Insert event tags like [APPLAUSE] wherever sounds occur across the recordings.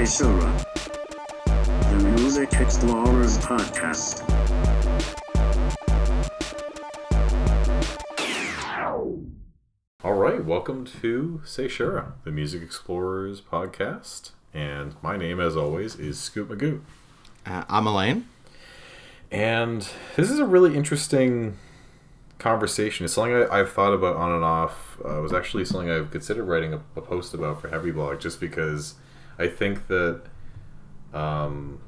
Seishura, the Music Explorers Podcast. All right, welcome to Seishura, the Music Explorers podcast. And my name, as always, is Scoot Magoo. Uh, I'm Elaine. And this is a really interesting conversation. It's something I, I've thought about on and off. Uh, it was actually something I've considered writing a, a post about for Heavy Blog, just because I think that um,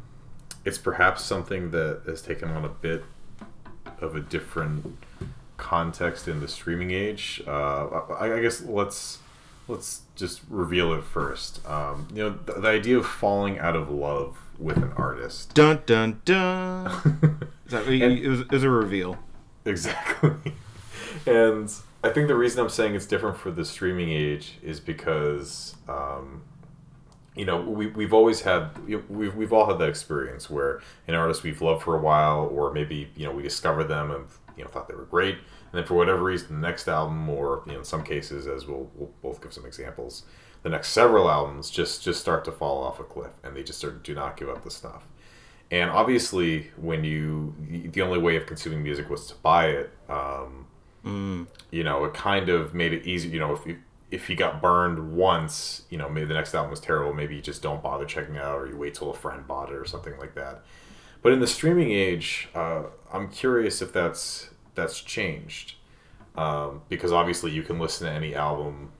it's perhaps something that has taken on a bit of a different context in the streaming age. Uh, I, I guess let's let's just reveal it first. Um, you know, the, the idea of falling out of love with an artist. Dun dun dun. [LAUGHS] Is that, And- it, was, it was a reveal. Exactly. [LAUGHS] and I think the reason I'm saying it's different for the streaming age is because, um, you know, we, we've always had, we've, we've all had that experience where an artist we've loved for a while, or maybe, you know, we discovered them and, you know, thought they were great. And then for whatever reason, the next album, or, you know, in some cases, as we'll, we'll both give some examples, the next several albums just, just start to fall off a cliff and they just sort of do not give up the stuff. And obviously, when you the only way of consuming music was to buy it, um, you know, it kind of made it easy. You know, if you if you got burned once, you know, maybe the next album was terrible. Maybe you just don't bother checking it out, or you wait till a friend bought it, or something like that. But in the streaming age, uh, I'm curious if that's that's changed, um, because obviously you can listen to any album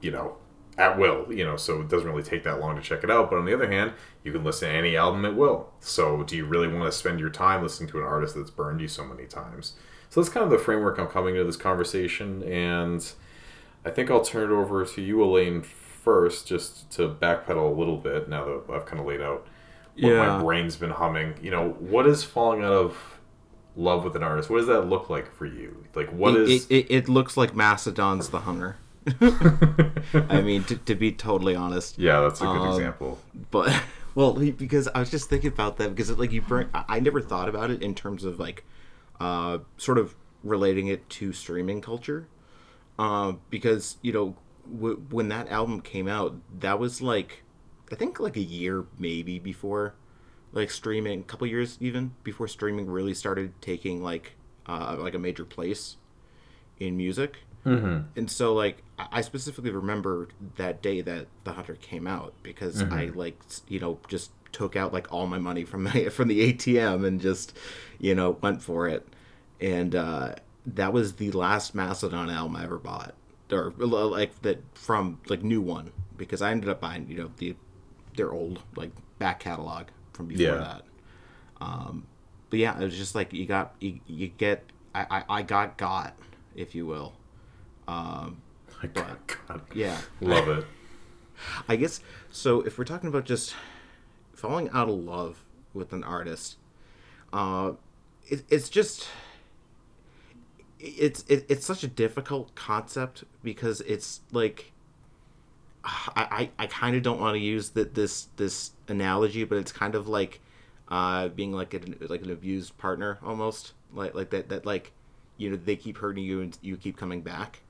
you know, at will, you know, so it doesn't really take that long to check it out. But on the other hand, you can listen to any album at will. So do you really want to spend your time listening to an artist that's burned you so many times? So that's kind of the framework I'm coming to this conversation. And I think I'll turn it over to you, Elaine, first, just to backpedal a little bit now that I've kind of laid out what my brain's been humming. You know, what is falling out of love with an artist? What does that look like for you? Like, what it, is. it, it, it looks like Mastodon's the Hunter. [LAUGHS] I mean, to, to be totally honest. yeah, that's a good Um, example. But [LAUGHS] well, because I was just thinking about that because like you bring, I I never thought about it in terms of like, uh, sort of relating it to streaming culture, um, because you know w- when that album came out, that was like, I think like a year maybe before, like streaming, a couple years even before streaming really started taking like, uh, like a major place in music. Mm-hmm. And so, like, I specifically remember that day that The Hunter came out because I, like, you know, just took out like all my money from my [LAUGHS] from the ATM and just, you know, went for it. And uh, that was the last Mastodon album I ever bought, or like that from like new one because I ended up buying, you know, the their old like back catalog from before Yeah. that. Um, but yeah, it was just like you got you, you get I, I I got got if you will. Um, God, God. yeah, Love it. I guess so. If we're talking about just falling out of love with an artist, uh, it, it's just it's it, it's such a difficult concept because it's like I I, I kind of don't want to use that this this analogy, but it's kind of like uh, being like an like an abused partner almost like like that that like you know they keep hurting you and you keep coming back.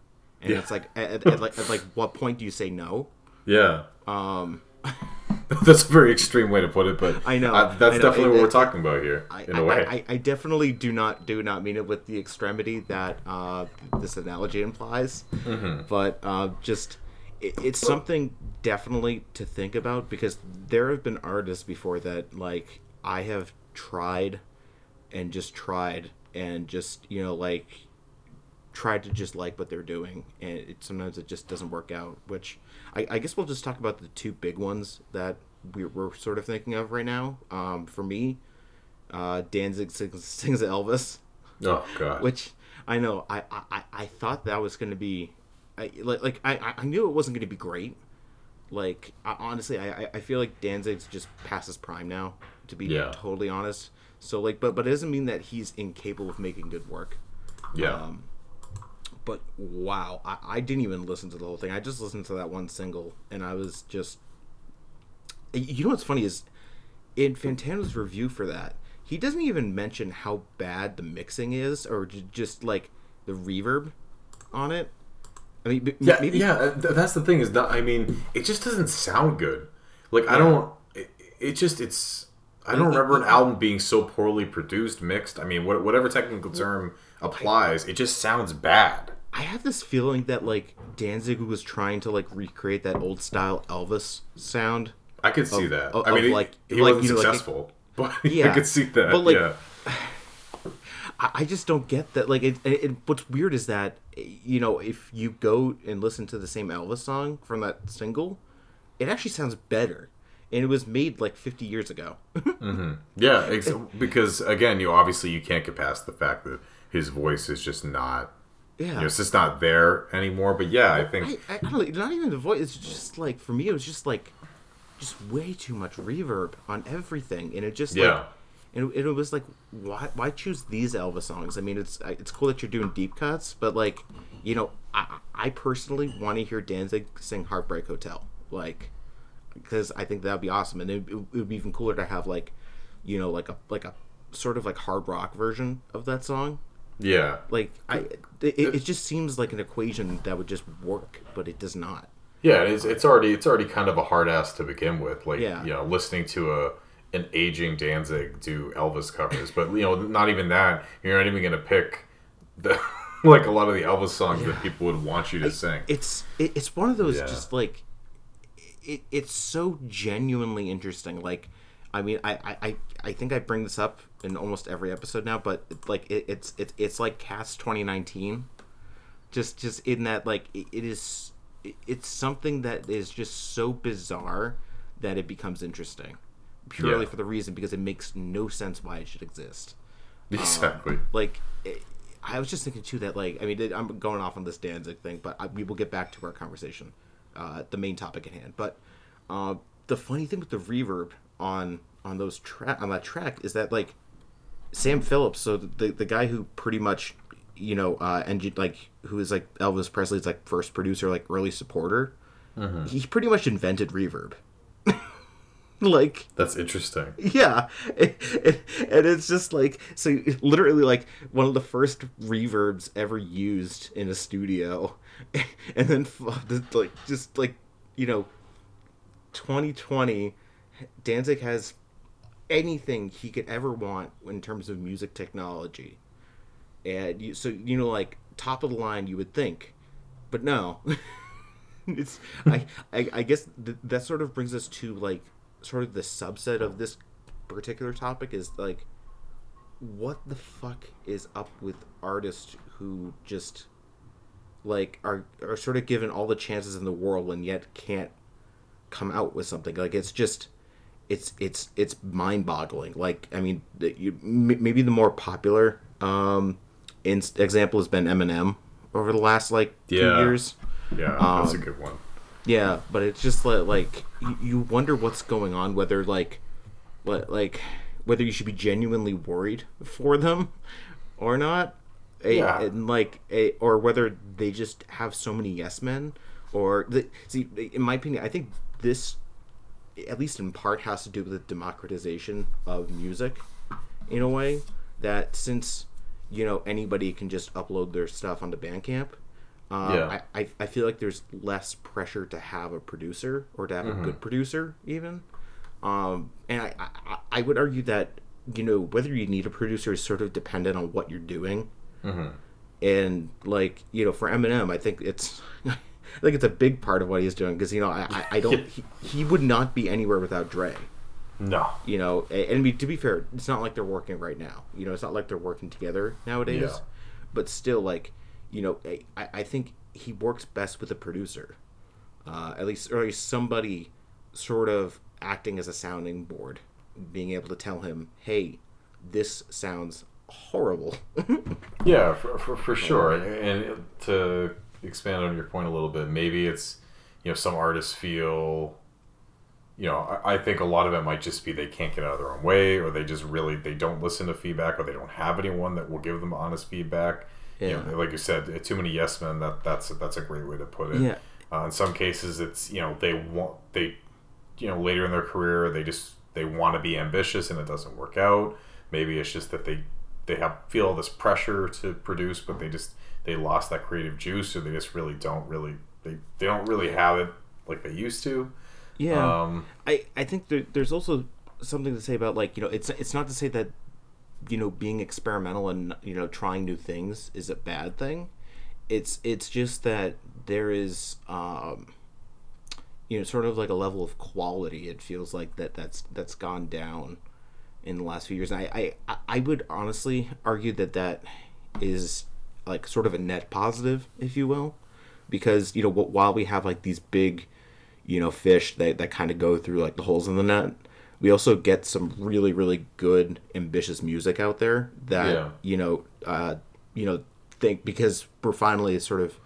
And Yeah. it's like at, at, at [LAUGHS] like at like what point do you say no? Yeah. Um, [LAUGHS] That's a very extreme way to put it, but I know, uh, that's I know. definitely It- what we're talking about here, I, in I, a way. I, I definitely do not do not mean it with the extremity that uh, this analogy implies, Mm-hmm. but uh, just it, it's something definitely to think about because there have been artists before that like I have tried and just tried and just you know like tried to just like what they're doing and it, sometimes it just doesn't work out which I, I guess we'll just talk about the two big ones that we're, we're sort of thinking of right now um, for me uh, danzig sings, sings Elvis oh god. which I know I, I, I thought that was going to be I, like, like I, I knew it wasn't going to be great like I, honestly I, I- I feel like Danzig's just past his prime now to be Yeah. totally honest so like but but it doesn't mean that he's incapable of making good work yeah. um, but wow, I, I didn't even listen to the whole thing. I just listened to that one single, and I was just. You know what's funny is, in Fantano's review for that, he doesn't even mention how bad the mixing is, or j- just like the reverb on it. I mean, yeah, maybe yeah. that's the thing is that I mean, it just doesn't sound good. Like I don't. It, it just it's. I don't remember an album being so poorly produced, mixed. I mean, whatever technical term applies, it just sounds bad. I have this feeling that like Danzig was trying to like recreate that old style Elvis sound. I could see that. of- I mean, of, he- like- he, like, wasn't you know, like, successful, [LAUGHS] but Yeah. I could see that. But, like, yeah. [SIGHS] I, just don't get that. Like, it, it, what's weird is that you know if you go and listen to the same Elvis song from that single, it actually sounds better, and it was made like 50 years ago. [LAUGHS] Mm-hmm. Yeah, ex- because again, you obviously you can't get past the fact that his voice is just not. Yeah. You know, it's just not there anymore. But yeah, I think I, I don't not even the voice. It's just like for me, it was just like, just way too much reverb on everything, and it just Yeah. like, and it, it was like, why why choose these Elvis songs? I mean, it's it's cool that you're doing deep cuts, but like, you know, I I personally want to hear Danzig sing Heartbreak Hotel, like, because I think that'd be awesome, and it, it would be even cooler to have like, you know, like a like a sort of like hard rock version of that song yeah, like I, it, it just seems like an equation that would just work, but it does not. yeah. It's it's already it's already kind of a hard ass to begin with. Like Yeah. you know, listening to a an aging Danzig do Elvis covers, but you know, not even that. You're not even gonna pick the [LAUGHS] like a lot of the Elvis songs that people would want you to sing. It's it, it's one of those Yeah. just like it, it's so genuinely interesting. Like, I mean, I, I, I, I think I bring this up in almost every episode now, but like it, it's it's it's like Cats 2019, just just in that like it, it is it- it's something that is just so bizarre that it becomes interesting purely Yeah. for the reason because it makes no sense why it should exist. [LAUGHS] exactly. like it, I was just thinking too that like I mean I'm going off on this Danzig thing, but I, we will get back to our conversation, uh, the main topic at hand. But uh, the funny thing with the reverb on on those track on that track is that like Sam Phillips, so the the guy who pretty much you know uh and like who is like Elvis Presley's like first producer like early supporter, he pretty much invented reverb. [LAUGHS] like That's interesting. yeah and, [LAUGHS] and it's just like so literally like one of the first reverbs ever used in a studio [LAUGHS] and then like just like you know 2020 danzig has anything he could ever want in terms of music technology. And you, so you know like top of the line you would think but no. [LAUGHS] It's I, I i guess th- that sort of brings us to like sort of the subset of this particular topic is like what the fuck is up with artists who just like are are sort of given all the chances in the world and yet can't come out with something? Like it's just it's it's it's mind-boggling like i mean you, m- maybe the more popular um in, example has been eminem over the last like two years Yeah, Um, that's a good one. yeah, but it's just like, like you, wonder what's going on, whether like, what like, whether you should be genuinely worried for them or not, A- Yeah. and like, a, or whether they just have so many yes men, or the, see, in my opinion, I think this, at least in part, has to do with the democratization of music, in a way that since you know anybody can just upload their stuff onto Bandcamp. Um, Yeah. I, I, I feel like there's less pressure to have a producer or to have a good producer even um, and I, I i would argue that you know whether you need a producer is sort of dependent on what you're doing and like you know for eminem i think it's [LAUGHS] i think it's a big part of what he's doing because you know i, I, I don't [LAUGHS] he, he would not be anywhere without dre No. you know a- and to be fair it's not like they're working right now you know it's not like they're working together nowadays Yeah. but still like you know I, I think he works best with a producer uh, at least or at least somebody sort of acting as a sounding board being able to tell him hey this sounds horrible [LAUGHS] Yeah, for, for, for sure. And to expand on your point a little bit, maybe it's, you know, some artists feel, you know, I, I think a lot of it might just be they can't get out of their own way or they just really, they don't listen to feedback or they don't have anyone that will give them honest feedback. You Yeah. know, like you said, too many yes men, that, that's, that's a great way to put it. Yeah. Uh, in some cases, it's, you know, they want, they, you know, later in their career, they just, they want to be ambitious and it doesn't work out. Maybe it's just that they they have feel this pressure to produce, but they just they lost that creative juice, or they just really don't really they, they don't really have it like they used to. Yeah. Um, I, I think there, there's also something to say about like you know it's it's not to say that you know being experimental and you know trying new things is a bad thing. It's it's just that there is um, you know sort of like a level of quality. It feels like that that's that's gone down in the last few years. And I I I would honestly argue that that is like sort of a net positive, if you will, because you know while we have like these big you know fish that, that kind of go through like the holes in the net we also get some really really good ambitious music out there that Yeah. you know uh you know think because we're finally sort of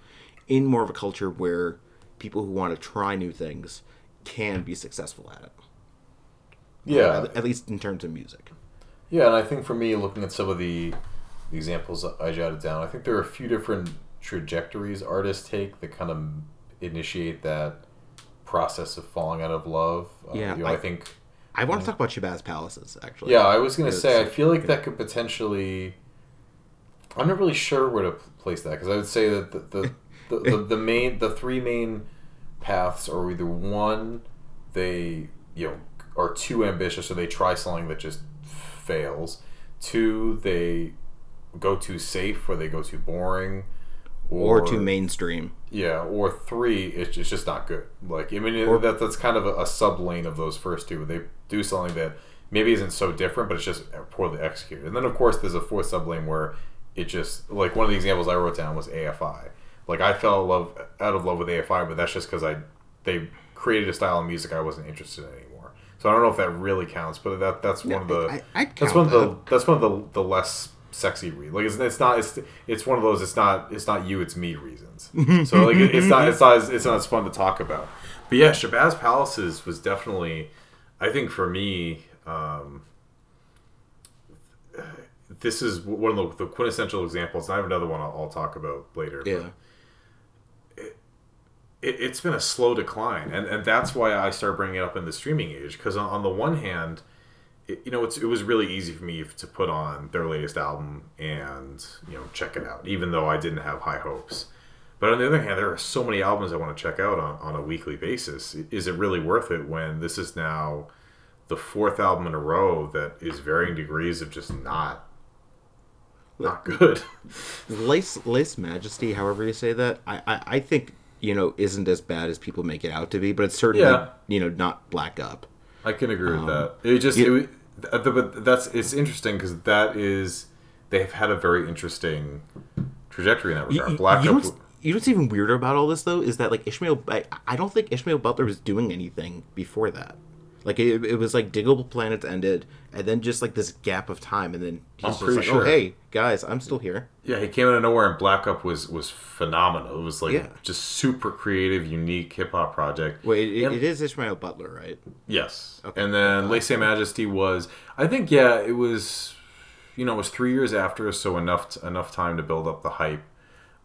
in more of a culture where people who want to try new things can be successful at it. Yeah, at, at least in terms of music. Yeah, and I think for me, looking at some of the, the examples I jotted down, I think there are a few different trajectories artists take that kind of initiate that process of falling out of love. Uh, Yeah, you know, I, I- think. i want to talk about shabazz palaces actually Yeah, I was gonna say I feel like that could potentially. I'm not really sure where to place that because I would say that the the, the, the the [LAUGHS] main the three main paths are either one they you know are too ambitious or they try something that just fails. Two they go too safe or they go too boring. or too mainstream Yeah, or three, it's, it's just not good. Like I mean, Or- that that's kind of a, a sub lane of those first two. They do something that maybe isn't so different, but it's just poorly executed. And then of course there's a fourth sub lane where it just like one of the examples I wrote down was AFI. Like I fell in love out of love with AFI, but that's just because I they created a style of music I wasn't interested in anymore. So I don't know if that really counts, but that that's one of the I- that's one of the that. that's one of the the less sexy re like it's, it's not it's it's one of those it's not it's not you it's me reasons. [LAUGHS] So like it, it's not it's not as, it's not as fun to talk about. But yeah Shabazz Palaces was definitely I think for me um this is one of the, the quintessential examples and I have another one I'll, I'll talk about later yeah. it, it's been a slow decline, and and that's why I start bringing it up in the streaming age. Because on, on the one hand, it, you know, it's, it was really easy for me to put on their latest album and you know check it out, even though I didn't have high hopes. But on the other hand, there are so many albums I want to check out on, on a weekly basis. Is it really worth it when this is now the fourth album in a row that is varying degrees of just not not good? [LAUGHS] lace Lese Majesty however you say that I, I i think you know isn't as bad as people make it out to be but it's certainly Yeah. you know not black up I can agree with that. Um, it just, you- it, but that's it's interesting because that is they've had a very interesting trajectory in that regard. you- Black you know what's, you know what's even weirder about all this though is that like Ishmael, I, I don't think Ishmael Butler was doing anything before that. Like it, it was like Digable Planets ended, and then just like this gap of time, and then he's I'm just pretty like, sure. "Oh hey guys, I'm still here." yeah, he came out of nowhere, and Black Up was was phenomenal. It was like Yeah. just super creative, unique hip hop project. Wait, it, And- it is Ishmael Butler, right? Yes. Okay. And then Lese Majesty was, I think, yeah, it was, you know, it was three years after, so enough enough time to build up the hype.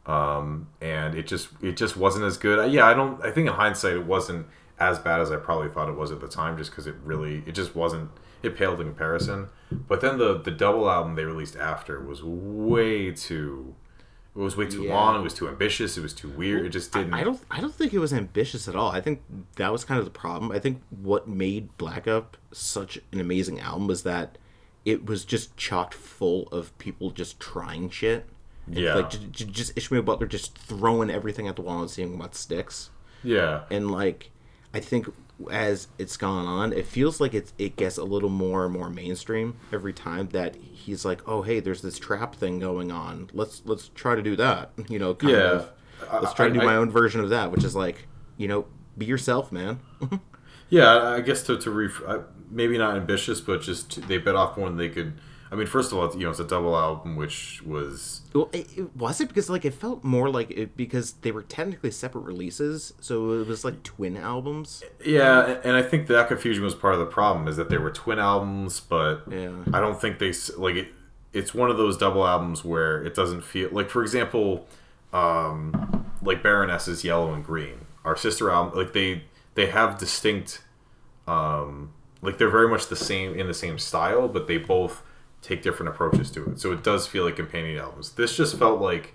Um, and it just it just wasn't as good. Yeah, I don't. I think in hindsight, it wasn't as bad as I probably thought it was at the time, just because it really it just wasn't. It paled in comparison. But then the the double album they released after was way too. It was way too Yeah. long. It was too ambitious. It was too weird. It just didn't. I don't I don't think it was ambitious at all. I think that was kind of the problem. I think what made Black Up such an amazing album was that it was just chocked full of people just trying shit. Yeah. Like j- j- just Ishmael Butler just throwing everything at the wall and seeing what sticks. Yeah. And like I think as it's gone on, it feels like it's it gets a little more and more mainstream every time that he's like, "Oh, hey, there's this trap thing going on. Let's let's try to do that." [LAUGHS] You know, kind Yeah. of. Let's try to do I- my I- own version of that, which is like, you know, be yourself, man. [LAUGHS] Yeah, I I guess to to ref- maybe not ambitious, but just to, they bit off more than they could. I mean, first of all, you know, it's a double album, which was well, it, it, was it because like it felt more like it because they were technically separate releases, so it was like twin albums. yeah, and I think that confusion was part of the problem is that they were twin albums, but Yeah. I don't think they like it. It's one of those double albums where it doesn't feel like, for example, um, like Baroness's Yellow and Green, our sister album. Like they they have distinct, um, like they're very much the same in the same style, but they both take different approaches to it. So it does feel like companion albums. This just felt like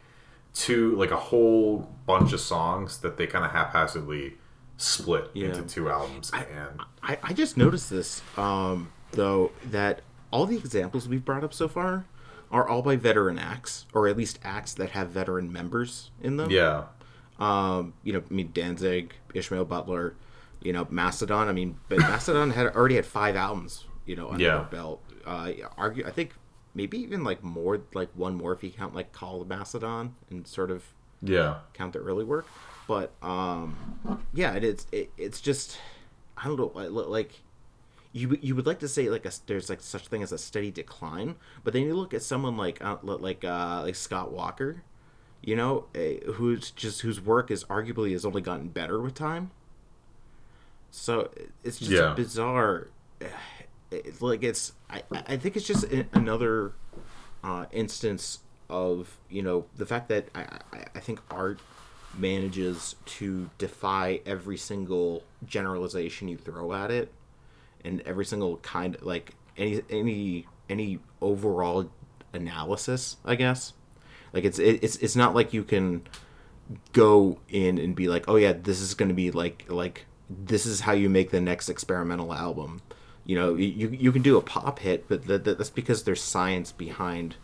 two like a whole bunch of songs that they kind of haphazardly split Yeah. into two albums and I, I just noticed this, um, though, that all the examples we've brought up so far are all by veteran acts, or at least acts that have veteran members in them. yeah Um, you know, I mean Danzig, Ishmael Butler, you know, Mastodon. I mean, but Mastodon had already had five albums, you know, under Yeah. their belt. Uh, argue, I think maybe even like more, like one more if you count like Call of Mastodon and sort of yeah count the early work. But um, yeah, it is. It, it's just I don't know, li- like you would- you would like to say like a there's like such thing as a steady decline, but then you look at someone like uh, like uh, like Scott Walker, you know, eh, who's just whose work is arguably has only gotten better with time. So it's just Yeah. bizarre. Like it's I I think it's just another uh, instance of you know the fact that I, I, I think art manages to defy every single generalization you throw at it. And every single kind of like any any any overall analysis i guess. Like it's it's it's not like you can go in and be like oh yeah this is going to be like like this is how you make the next experimental album you know you you can do a pop hit but that, that- that's because there's science behind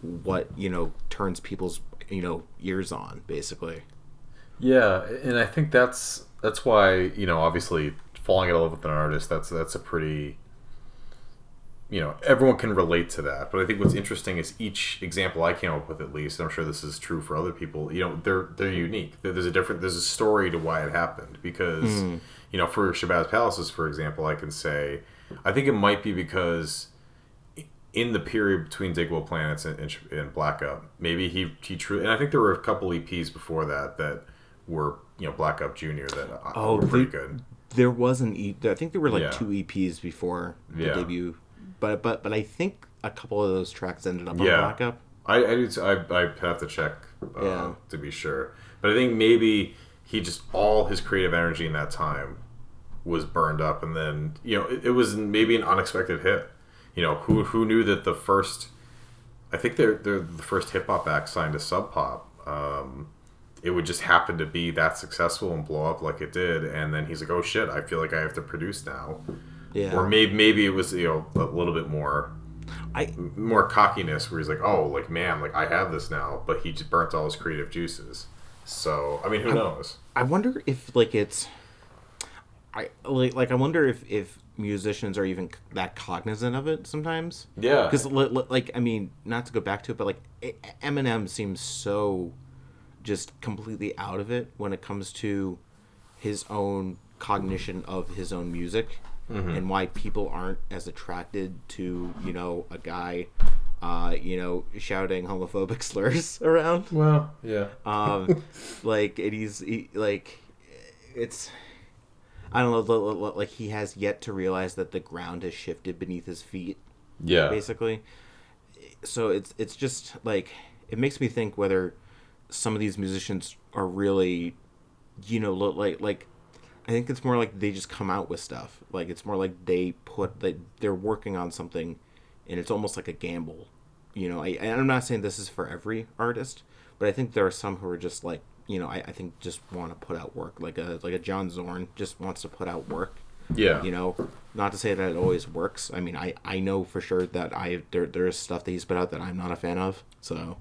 what you know turns people's you know ears on basically Yeah, and I think that's that's why you know obviously falling in love with an artist that's that's a pretty you know everyone can relate to that. But I think what's interesting is each example I came up with at least. I'm sure this is true for other people. You know they're they're unique. There's a different there's a story to why it happened because hmm. you know for Shabazz Palaces for example I can say I think it might be because in the period between Digable Planets and, and, and Black Up, maybe he he truly, and I think there were a couple EPs before that that were you know Black Up Junior that uh, Oh, were pretty good. there was an e- I think there were like Yeah. two EPs before the Yeah. debut, but but but I think a couple of those tracks ended up on Yeah. Black Up. I I, do t- I I have to check uh, Yeah. to be sure, but I think maybe he just all his creative energy in that time was burned up, and then you know it, it was maybe an unexpected hit. You know who who knew that the first I think they're they're the first hip hop act signed to Sub Pop. Um, it would just happen to be that successful and blow up like it did, and then he's like, "Oh shit, I feel like I have to produce now." Yeah, Or maybe maybe it was you know a little bit more I more cockiness where he's like, "Oh, like man, like I have this now," but he just burnt all his creative juices. So I mean, who knows? I wonder if like it's I like like I wonder if if musicians are even that cognizant of it sometimes. Yeah. Because like I mean, not to go back to it, but like Eminem seems so just completely out of it when it comes to his own cognition of his own music and why people aren't as attracted to you know a guy uh you know shouting homophobic [LAUGHS] slurs around Well, yeah. um [LAUGHS] like and he's he, like it's i don't know li- li- li- like he has yet to realize that the ground has shifted beneath his feet yeah. basically. So it's it's just like it makes me think whether some of these musicians are really you know like like i think it's more like they just come out with stuff. Like it's more like they put like they're working on something and it's almost like a gamble. You know I, and i'm not saying this is for every artist but i think there are some who are just like you know i, I think just want to put out work like a like a john zorn just wants to put out work Yeah. you know not to say that it always works i mean i i know for sure that i there there's stuff that he's put out that i'm not a fan of so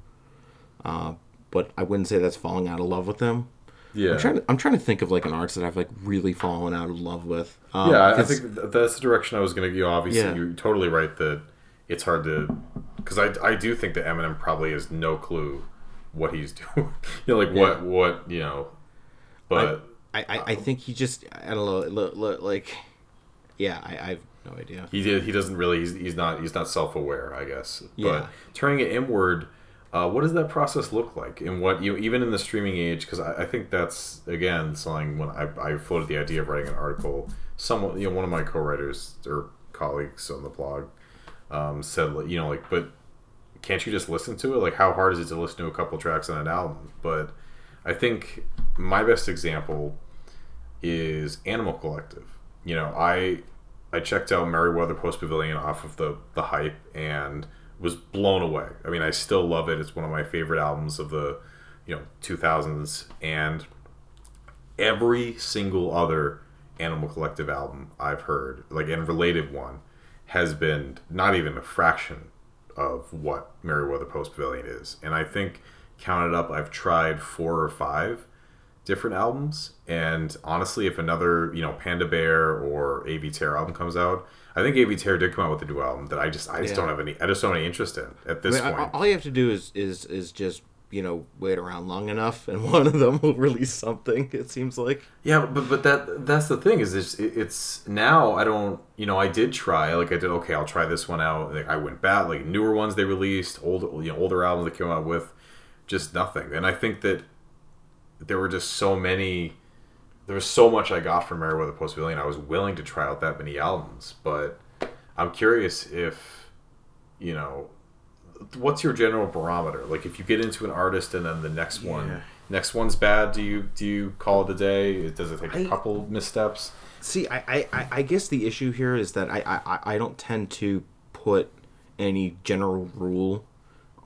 uh but i wouldn't say that's falling out of love with him Yeah. i'm trying to i'm trying to think of like an artist that i've like really fallen out of love with um, yeah, I- think that's the direction I was going to go. Obviously, Yeah. you're totally right that it's hard to, because I, I do think that Eminem probably has no clue what he's [LAUGHS] doing. you know, like what what you know, but I, I, I think he just i don't know look, lo- like yeah i i have no idea he did, he doesn't really he's, he's not he's not self aware, I guess. Yeah. But turning it inward. Uh, what does that process look like? And what you know, even in the streaming age? Because I, I think that's again something when I, I floated the idea of writing an article. Someone, you know, one of my co-writers or colleagues on the blog um, said, like, you know, like, but can't you just listen to it? Like, how hard is it to listen to a couple tracks on an album? But I think my best example is Animal Collective. You know, I I checked out Merriweather Post Pavilion off of the the hype and was blown away. I mean, I still love it. It's one of my favorite albums of the you know 2000s and every single other Animal Collective album I've heard, like and related one, has been not even a fraction of what Merriweather Post Pavilion is. And I think counted up, I've tried four or five different albums. And honestly, if another, you know, Panda Bear or Avey Tare album comes out, I think Avey Tare did come out with a new album that I just I just Yeah. don't have any I just don't have any interest in at this I mean, point. all you have to do is is is just you know wait around long enough, and [LAUGHS] one of them will release something. It seems like. Yeah, but but that that's the thing is it's it's now I don't you know I did try like I did okay I'll try this one out like I went back like newer ones they released old you know older albums they came out with just nothing and I think that there were just so many there was so much I got from Merriweather Post Pavilion I was willing to try out that many albums but I'm curious if you know what's your general barometer like if you get into an artist and then the next Yeah. one next one's bad do you do you call it a day does it take a I- couple missteps See, I, I, I- guess the issue here is that I, I, I don't tend to put any general rule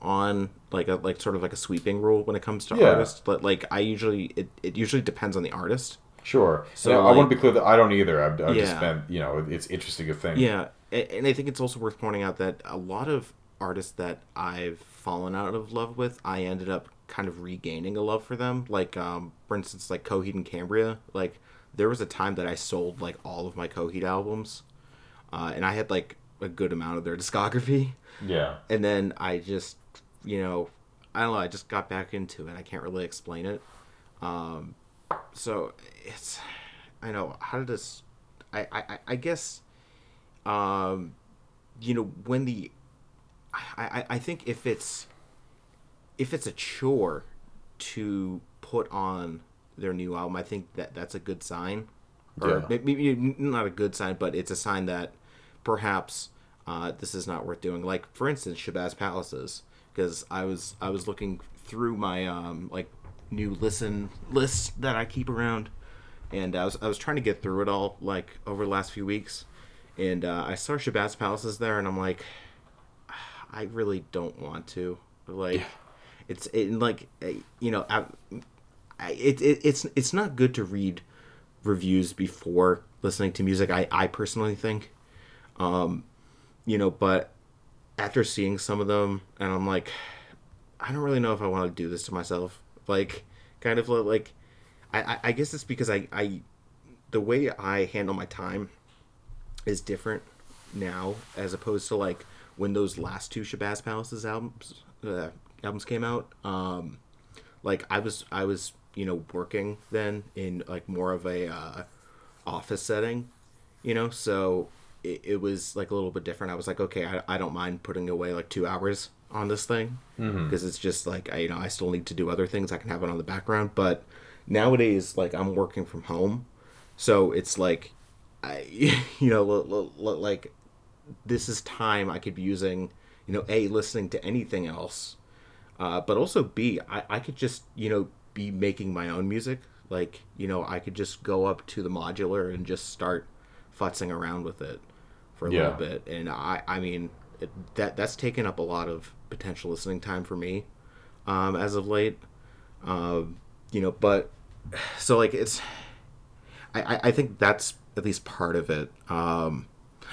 on like a like sort of like a sweeping rule when it comes to Yeah. artists. But like I usually it, it usually depends on the artist. Sure. So, So I, like- want to be clear that I don't either. I've, I've just Yeah. been, you know, it's interesting to think. Yeah, and I think it's also worth pointing out that a lot of artists that I've fallen out of love with, I ended up kind of regaining a love for them. Like, um, for instance, like Coheed and Cambria. Like, there was a time that I sold like all of my Coheed albums, uh, and I had like a good amount of their [LAUGHS] discography. Yeah. And then I just, you know, I don't know. I just got back into it. I can't really explain it. Um, so it's, I know how did this, I, I, I- I guess, um, you know, when the, I, I, think if it's, if it's a chore to put on their new album, I think that that's a good sign. Or Yeah. maybe not a good sign, but it's a sign that perhaps uh, this is not worth doing. Like for instance, Shabazz Palaces, because I was I was looking through my um, like new listen lists that I keep around, and I was I was trying to get through it all like over the last few weeks, and uh, I saw Shabazz Palaces there, and I'm like, I really don't want to like. It's it, like uh, you know, I, I, it, it it's it's not good to read reviews before listening to music. I I personally think, um, you know, but after seeing some of them, and I'm like, I don't really know if I want to do this to myself. Like, kind of like, I I, I guess it's because I I the way I handle my time is different now as opposed to like when those last two Shabazz Palaces albums uh, albums came out. Um, like I was I was you know working then in like more of a uh, office setting, you know, so it, it was like a little bit different. I was like, okay, I, I don't mind putting away like two hours on this thing because it's just like I, you know I still need to do other things. I can have it on the background, but nowadays like I'm working from home, so it's like I [LAUGHS] you know l- l- l- like this is time I could be using you know a listening to anything else uh, but also b I, I could just you know be making my own music like you know i could just go up to the modular and just start futzing around with it for a Yeah. little bit and i i mean it, that that's taken up a lot of potential listening time for me um, as of late um, you know but so like it's I, I I think that's at least part of it. Um,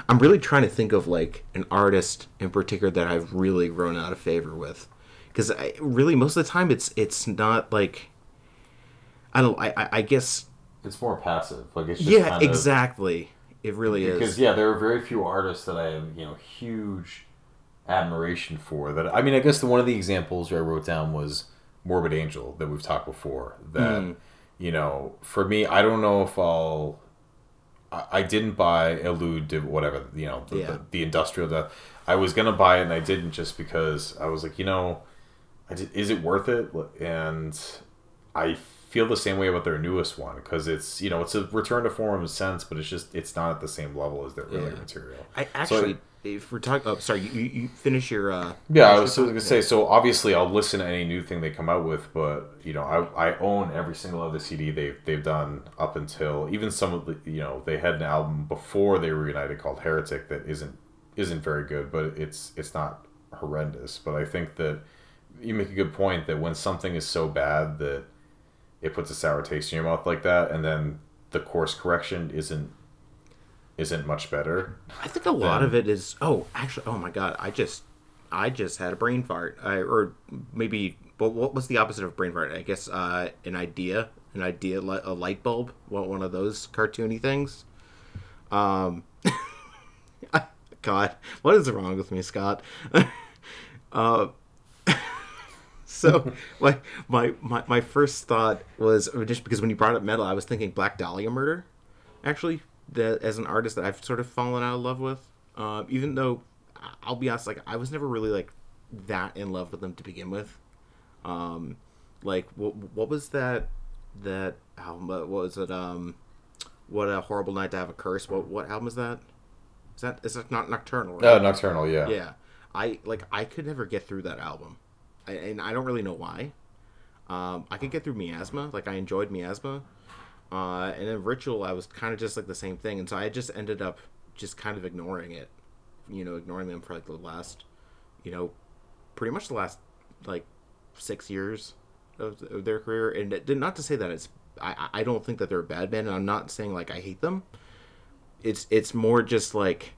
I'm really trying to think of like an artist in particular that I've really grown out of favor with, because I really most of the time it's it's not like I don't I I, guess It's more passive. Like it's just yeah kind of- exactly it really Because is because yeah, there are very few artists that I have you know huge admiration for. That I mean, I guess the one of the examples I wrote down was Morbid Angel that we've talked before. That Mm. you know, for me, I don't know if I'll. I, I didn't buy Illud, whatever you know, the, Yeah. the, the industrial. I was gonna buy it and I didn't just because I was like, you know, I did, is it worth it? And I feel the same way about their newest one because it's you know it's a return to form in a sense, but it's just it's not at the same level as their earlier Yeah. material. I So actually if we're talking oh sorry you, you finish your uh yeah, I was gonna say. So obviously, I'll listen to any new thing they come out with, but you know, I, I own every single other CD they've they've done up until even some of the you know they had an album before they were reunited called Heretic that isn't isn't very good, but it's it's not horrendous. But I think that you make a good point that when something is so bad that it puts a sour taste in your mouth like that, and then the course correction isn't isn't much better. I think a lot then- of it is. Oh, actually, oh my god, I just, I just had a brain fart. I, or maybe, what, what was the opposite of brain fart? I guess uh, an idea, an idea, a light bulb, one one of those cartoony things. Um, [LAUGHS] God, what is wrong with me, Scott? [LAUGHS] uh, [LAUGHS] so my, my my my first thought was just because when you brought up metal, I was thinking Black Dahlia murder. Actually, that as an artist that I've sort of fallen out of love with. Uh, even though I'll be honest, like I was never really like that in love with them to begin with. Um, like what what was that that album? What was it? Um, what a horrible night to have a curse. What what album is that? Is that is that not Nocturnal? Right? Uh, Nocturnal, yeah. Yeah, I like I could never get through that album, I, and I don't really know why. Um, I could get through Miasma, like I enjoyed Miasma, uh, and then Ritual, I was kind of just like the same thing, and so I just ended up just kind of ignoring it, you know, ignoring them for like the last, you know, pretty much the last like six years of, of their career, and it, not to say that it's I I don't think that they're a bad band, and I'm not saying like I hate them. It's it's more just like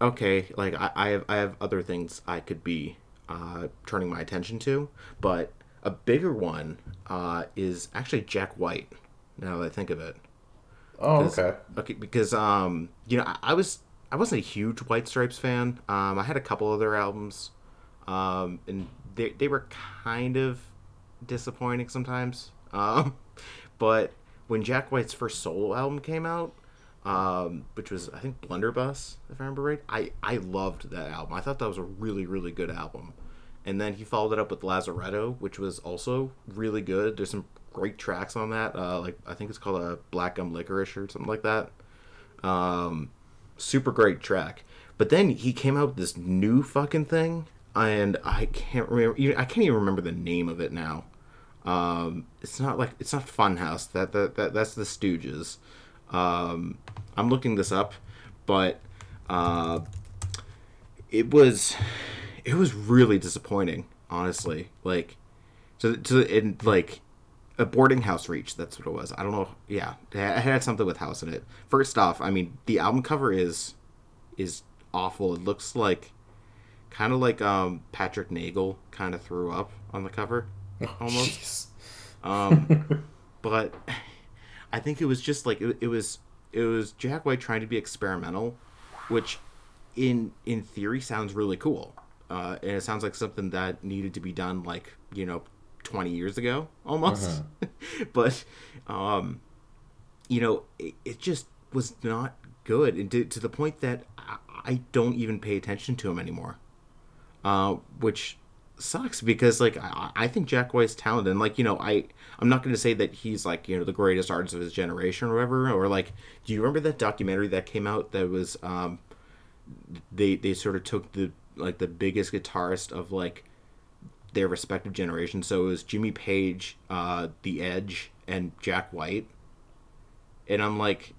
okay, like I, I have I have other things I could be uh, turning my attention to, but a bigger one uh, is actually Jack White. Now that I think of it, Oh, okay. okay, because um, you know, I, I was I wasn't a huge White Stripes fan. Um, I had a couple of their albums, um, and they they were kind of disappointing sometimes. [LAUGHS] Um, but when Jack White's first solo album came out, um, which was I think Blunderbuss, if I remember right, I I loved that album. I thought that was a really really good album. And then he followed it up with Lazaretto, which was also really good. There's some great tracks on that. Uh, like I think it's called a Black Gum Licorice or something like that. Um, super great track. But then he came out with this new fucking thing, and I can't remember. I can't even remember the name of it now. Um, it's not like it's not Funhouse. That that, that that's the Stooges. Um, I'm looking this up, but uh, it was it was really disappointing, honestly. Like to to in like a boarding house reach. That's what it was. I don't know. Yeah, it had something with house in it. First off, I mean the album cover is is awful. It looks like kind of like um Patrick Nagel kind of threw up on the cover almost. Jeez. Um, [LAUGHS] but I think it was just like it, it was it was Jack White trying to be experimental, which in in theory sounds really cool. Uh, and it sounds like something that needed to be done like you know 20 years ago almost. [LAUGHS] But um you know it, it just was not good and to, to the point that I, I don't even pay attention to him anymore. Uh, which sucks because like I, I think Jack White's talented and like you know I I'm not going to say that he's like you know the greatest artist of his generation or whatever or like do you remember that documentary that came out that was um they they sort of took the like the biggest guitarist of like their respective generations so it was Jimmy Page uh The Edge and Jack White and I'm like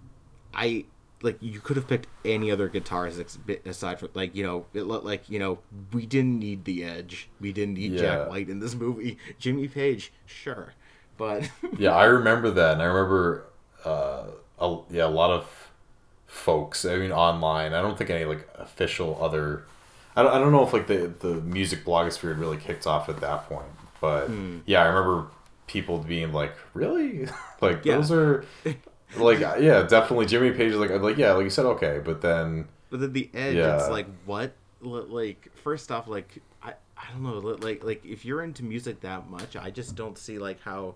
I like you could have picked any other guitarist ex- aside from like you know it looked like you know we didn't need the edge we didn't need Yeah. jack white in this movie [LAUGHS] jimmy page sure but [LAUGHS] Yeah, I remember that, and I remember, uh, a, yeah, a lot of folks. I mean, online. I don't think any like official other. I don't, I don't know if like the the music blogosphere had really kicked off at that point, but Hmm. yeah, I remember people being like, "Really? [LAUGHS] like Yeah. those are." Like [LAUGHS] yeah, definitely. Jimmy Page is like like yeah, like you said, okay, but then But then the edge, Yeah. it's like what? Like first off, like I, I don't know, like like if you're into music that much, I just don't see like how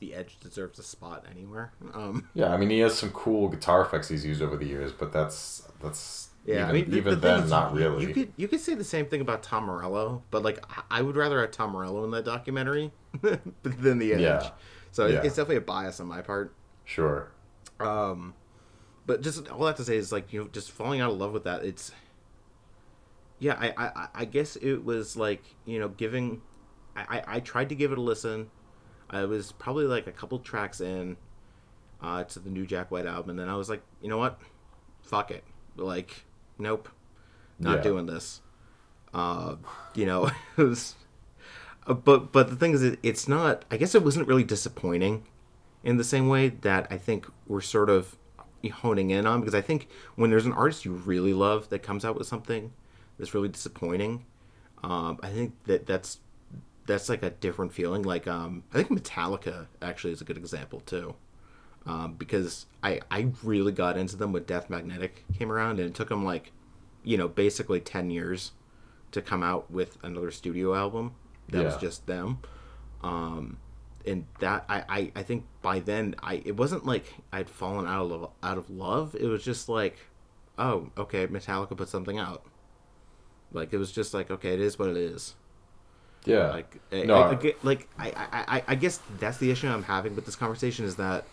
the edge deserves a spot anywhere. Um, yeah, I mean he has some cool guitar effects he's used over the years, but that's that's yeah, even, I mean, the- even the thing then is, not you- really. You could you could say the same thing about Tom Morello, but like I- I would rather have Tom Morello in that documentary [LAUGHS] than the edge. Yeah. So Yeah. it's definitely a bias on my part. Sure. Um, but just all I have to say is like you know just falling out of love with that. It's yeah, I I, I guess it was like you know giving. I, I I tried to give it a listen. I was probably like a couple tracks in uh, to the new Jack White album, and then I was like, you know what, fuck it. Like, nope, not Yeah. doing this. Uh, you know, [LAUGHS] it was. Uh, but but the thing is, it, it's not. I guess it wasn't really disappointing, in the same way that I think we're sort of honing in on because I think when there's an artist you really love that comes out with something that's really disappointing, um, I think that that's that's like a different feeling. Like um, I think Metallica actually is a good example too, um, because I I really got into them when Death Magnetic came around, and it took them like, you know, basically ten years to come out with another studio album that was just them. Um, and that I, I, I think by then I it wasn't like I'd fallen out of love, out of love. It was just like, oh okay, Metallica put something out. Like it was just like okay, it is what it is. Yeah. Like, No, I, I- I like I, I- I guess that's the issue I'm having with this conversation is that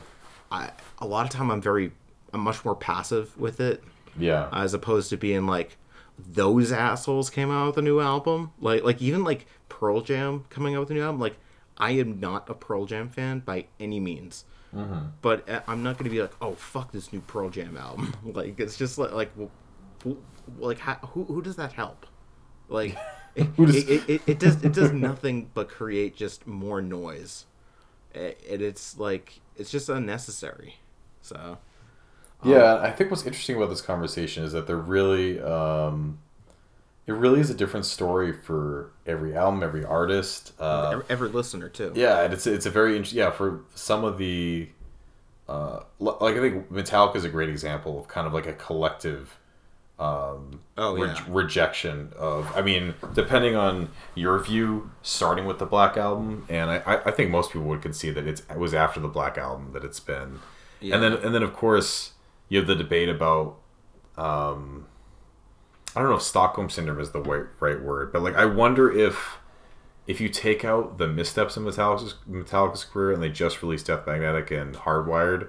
I a lot of time I'm very I'm much more passive with it. Yeah. as opposed to being like those assholes came out with a new album. Like like even like Pearl Jam coming out with a new album like I am not a Pearl Jam fan by any means. But uh, I'm not gonna be like oh fuck this new Pearl Jam album. [LAUGHS] Like it's just like like w- w- like how, who who does that help? Like [LAUGHS] it, does- it, it, it, does it does [LAUGHS] nothing but create just more noise. And it's like it's just unnecessary so Yeah, I think what's interesting about this conversation is that they're really, um, it really is a different story for every album, every artist. Uh, every, every listener too yeah, and it's it's a very interesting. yeah for some of the, uh, like I think Metallica is a great example of kind of like a collective. Um, Oh, re- yeah. rejection of. I mean, depending on your view, starting with the Black album, and I, I think most people would concede that it's, it was after the Black album that it's been, Yeah. and then and then of course you have the debate about um, I don't know if Stockholm syndrome is the right, right word, but like I wonder if if you take out the missteps in Metallica's, Metallica's career and they just released Death Magnetic and Hardwired,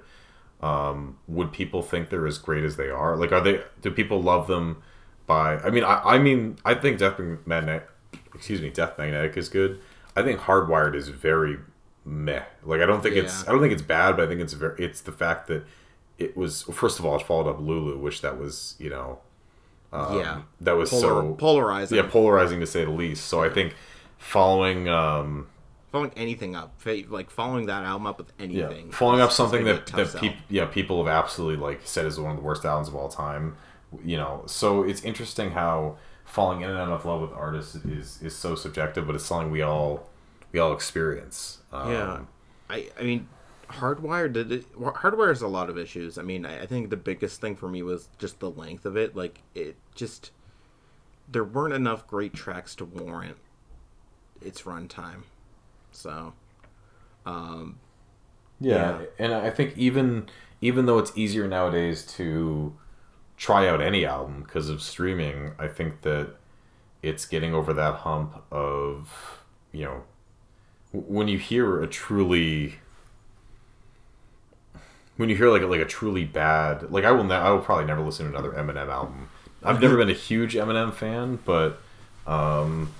um, would people think they're as great as they are? Like, are they? Do people love them? By I mean, I, I mean, I think Death Magnetic, excuse me, Death Magnetic is good. I think Hardwired is very meh. Like, I don't think it's I don't think it's bad, but I think it's very it's the fact that it was first of all it followed up Lulu, which that was you know um, Yeah. that was Polar, so polarizing. yeah polarizing to say the least. So I think following um following anything up, like following that album up with anything, yeah following up something gonna be a that that people yeah people have absolutely like said is one of the worst albums of all time. You know, so it's interesting how falling in and out of love with artists is is so subjective, but it's something we all we all experience. Um, Yeah, I I mean, Hardwired did it. Hardwired has a lot of issues. I mean, I, I think the biggest thing for me was just the length of it. Like it just there weren't enough great tracks to warrant its runtime. So um, Yeah, Yeah. and I think even even though it's easier nowadays to try out any album because of streaming, I think that it's getting over that hump of you know when you hear a truly when you hear like a, like a truly bad like I will ne- I will probably never listen to another Eminem album. I've never [LAUGHS] been a huge Eminem fan, but um,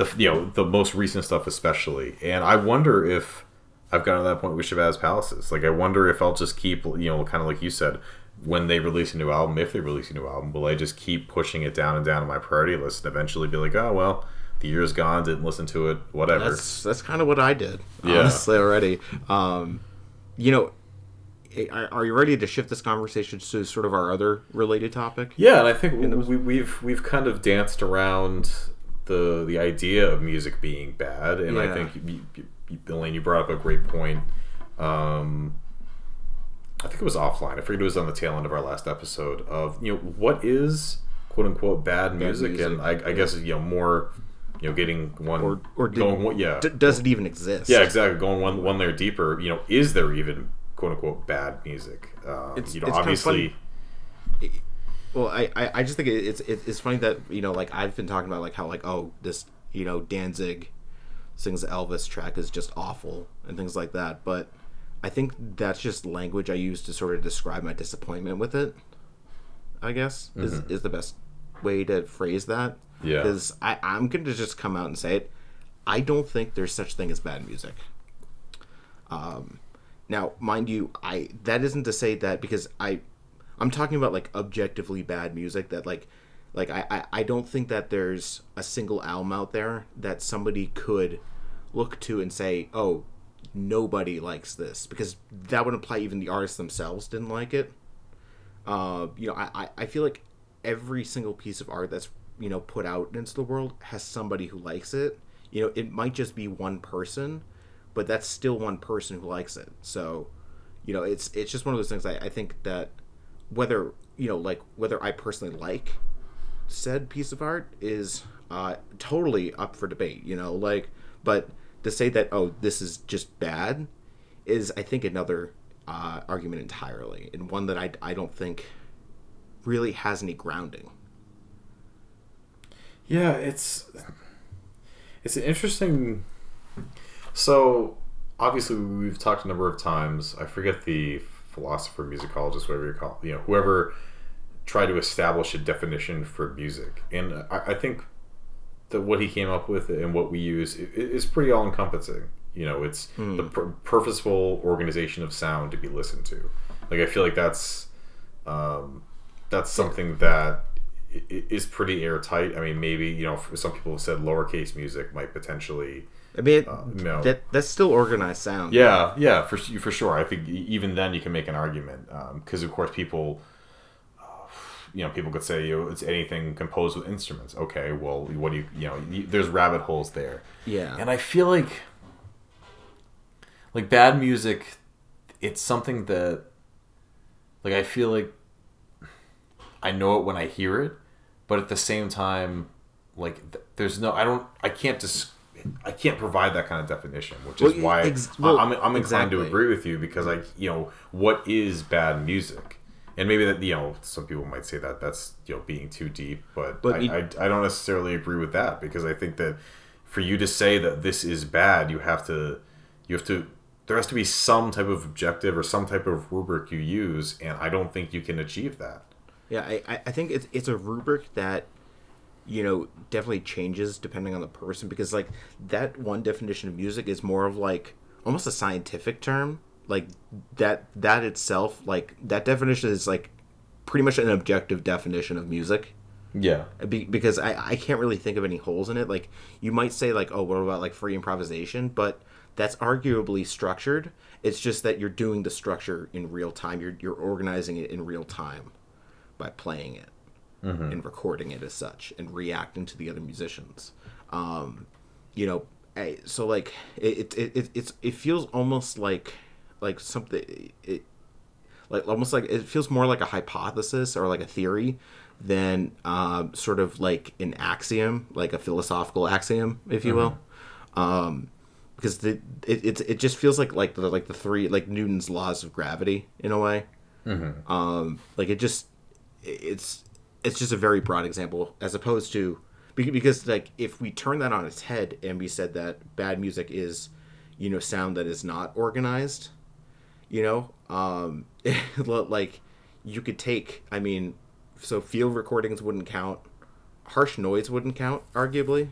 the you know the most recent stuff especially, and I wonder if I've gotten to that point with Shabazz Palaces. Like I wonder if I'll just keep you know kind of like you said when they release a new album, if they release a new album, will I just keep pushing it down and down on my priority list and eventually be like, oh well, the year's gone, didn't listen to it, whatever. that's that's kind of what I did. Yeah. honestly already. Um, you know. Are are you ready to shift this conversation to sort of our other related topic? Yeah, and I think we, we've we've kind of danced around the the idea of music being bad, and I think you, you, you, Elaine, you brought up a great point. Um, I think it was offline. I forget it was on the tail end of our last episode of you know what is quote unquote bad music, and I, I guess you know more you know getting one Or or did, going one- yeah d- does it even exist? yeah exactly going one one layer deeper. You know, is there even quote unquote bad music? Um, It's- you know, it's obviously. Well, I, I, I just think it's it's funny that you know like I've been talking about like how like oh this you know Danzig sings Elvis track is just awful and things like that, but I think that's just language I use to sort of describe my disappointment with it. I guess is is the best way to phrase that. Yeah. Because I I'm going to just come out and say it. I don't think there's such thing as bad music. Um, now, mind you, I that isn't to say that because I I'm talking about like objectively bad music that like Like I, I, I don't think that there's a single album out there that somebody could look to and say, oh, nobody likes this because that would imply even the artists themselves didn't like it. Uh, you know, I, I, I feel like every single piece of art that's you know put out into the world has somebody who likes it. You know, it might just be one person, but that's still one person who likes it. So, you know, it's it's just one of those things. I, I think that whether you know, like whether I personally like said piece of art is uh, totally up for debate. You know, like, but to say that oh this is just bad is I think another uh, argument entirely, and one that I I don't think really has any grounding. Yeah, it's it's an interesting. So obviously, we've talked a number of times. I forget the philosopher, musicologist, whatever you call, you know, whoever tried to establish a definition for music, and I, I think that what he came up with and what we use is pretty all encompassing. You know, it's Hmm. the pur- purposeful organization of sound to be listened to. Like I feel like that's um, that's something that is pretty airtight. I mean, maybe you know, some people have said lowercase music might potentially. I mean, no. that that's still organized sound. Yeah, yeah, for for sure. I think e- even then you can make an argument because, of course, people, uh, you know, people could say you know, it's anything composed with instruments. Okay, well, what do you, you know, you, there's rabbit holes there. Yeah. and I feel like, like bad music, it's something that, like, I feel like I know it when I hear it, but at the same time, like, there's no, I don't, I can't just. I can't provide that kind of definition, which is Well, why ex- well, I'm, I'm inclined to agree with you because, like, you know, what is bad music? And maybe that, you know, some people might say that that's, you know, being too deep, but, But I, you- I, I don't necessarily agree with that because I think that for you to say that this is bad, you have to, you have to, there has to be some type of objective or some type of rubric you use, and I don't think you can achieve that. Yeah, I, I- I think it's it's a rubric that you know definitely changes depending on the person because like that one definition of music is more of like almost a scientific term. Like that that itself like that definition is like pretty much an objective definition of music. Yeah. Be, because I, I can't really think of any holes in it. Like you might say like oh what about like free improvisation? But that's arguably structured. It's just that you're doing the structure in real time. You're, you're organizing it in real time by playing it and recording it as such and reacting to the other musicians um you know so like it, it, it it's it feels almost like like something it like almost like it feels more like a hypothesis or like a theory than um, sort of like an axiom, like a philosophical axiom, if you will. Um, because the, it, it it just feels like like the like the three like Newton's laws of gravity in a way. Um, like it just it's it's just a very broad example as opposed to because like if we turn that on its head and we said that bad music is you know sound that is not organized you know um [LAUGHS] like you could take i mean so field recordings wouldn't count. Harsh noise wouldn't count arguably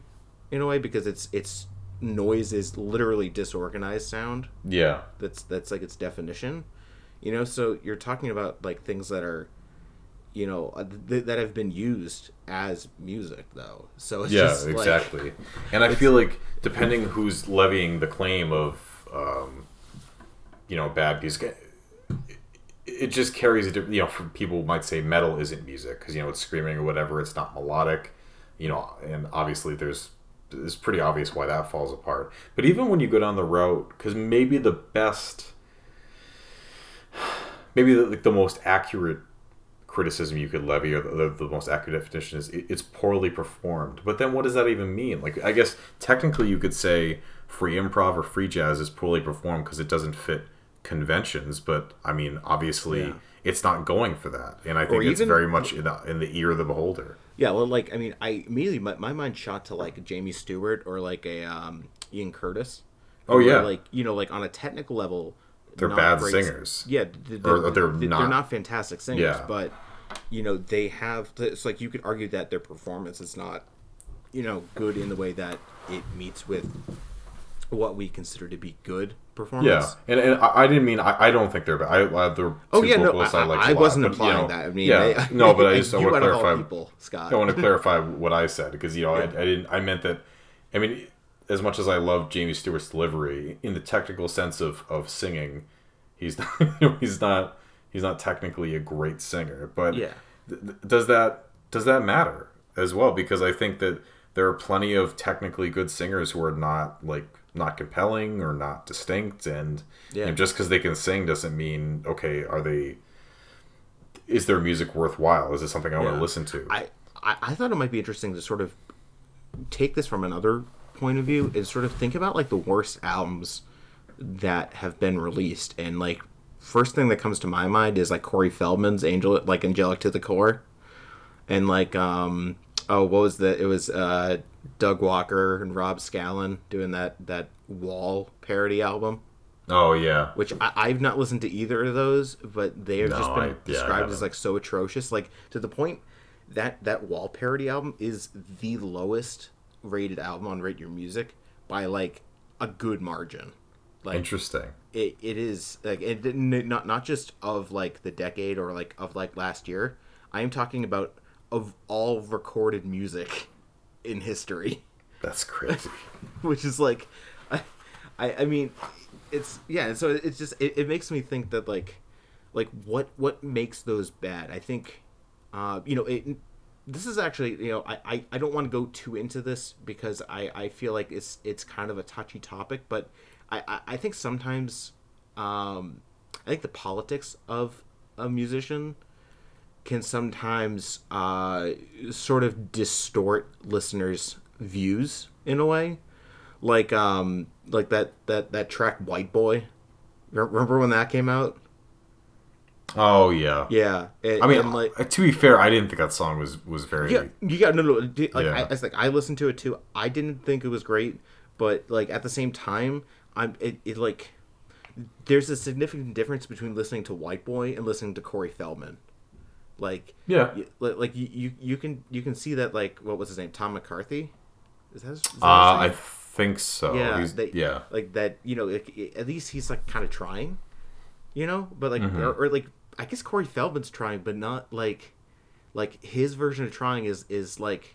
in a way because it's it's noise is literally disorganized sound. Yeah. that's that's like its definition you know? So you're talking about like things that are you know uh, th- that have been used as music though so it's Yeah, just like- exactly. and I feel like depending who's levying the claim of, um, you know, bad music, it, just carries a different. You know, for people might say metal isn't music because you know it's screaming or whatever. It's not melodic. You know, and obviously there's it's pretty obvious why that falls apart. But even when you go down the route, because maybe the best, [SIGHS] maybe the, like the most accurate criticism you could levy or the, the, most accurate definition is it, it's poorly performed but then what does that even mean like i guess technically you could say free improv or free jazz is poorly performed because it doesn't fit conventions but i mean obviously Yeah. it's not going for that and i think Or it's very much in the, in the ear of the beholder Yeah, well, like I mean, I immediately my, my mind shot to like Jamie Stewart or like a um, Ian Curtis. Oh, yeah. like you know, like on a technical level, They're bad great- singers. Yeah, th- Or th- they're not. They're not fantastic singers, Yeah. but you know they have. It's like you could argue that their performance is not, you know, good in the way that it meets with what we consider to be good performance. Yeah, and, and I, I didn't mean I, I don't think they're bad. I, I the Oh yeah, no, I, I, like. I a lot, wasn't but, you know, that. I mean, yeah, I, no, but I [LAUGHS] just I want to out of all clarify. people, Scott. I want to clarify what I said because you know I, I didn't. I meant that. I mean, as much as I love Jamie Stewart's delivery, in the technical sense of of singing, he's [LAUGHS] not. You know, he's not. He's not technically a great singer, but Yeah. th- th- does that does that matter as well? Because I think that there are plenty of technically good singers who are not like not compelling or not distinct, and you Yeah. know, just because they can sing doesn't mean okay. Are they? Is their music worthwhile? Is it something I want to listen to? I, I I thought it might be interesting to sort of take this from another point of view and sort of think about like the worst albums that have been released and like first thing that comes to my mind is like Corey Feldman's Angel like Angelic to the Core. And like um oh what was the it was uh Doug Walker and Rob Scallon doing that that Wall parody album. Oh yeah, which I, I've not listened to either of those, but they have No, just been I- yeah, described as like so atrocious, like to the point that that wall parody album is the lowest rated album on Rate Your Music by like a good margin. Like interesting. it, it is like it didn't not not just of like the decade or like of like last year. I am talking about of all recorded music in history That's crazy. [LAUGHS] which is like I, I I mean it's yeah so it's just it, it makes me think that like like what what makes those bad i think uh you know it this is actually you know i i, I don't want to go too into this because i i feel like it's it's kind of a touchy topic but i i, I think sometimes um i think the politics of a musician can sometimes uh, sort of distort listeners' views in a way, like um, like that that that track "White Boy." Remember when that came out? oh yeah. Yeah, it, I mean, like uh, to be fair, I didn't think that song was was very. yeah, you got no no. Like Yeah. I, it's like I listened to it too. I didn't think it was great, but like at the same time, I'm it, it like there's a significant difference between listening to White Boy and listening to Corey Feldman. Like Yeah. y- li- like you, you you can you can see that like what was his name Tom McCarthy is that, his, is that Uh, name? I think so. yeah they, yeah. like that you know like, at least he's like kind of trying you know but like Mm-hmm. or, or like I guess Corey Feldman's trying but not like like his version of trying is is like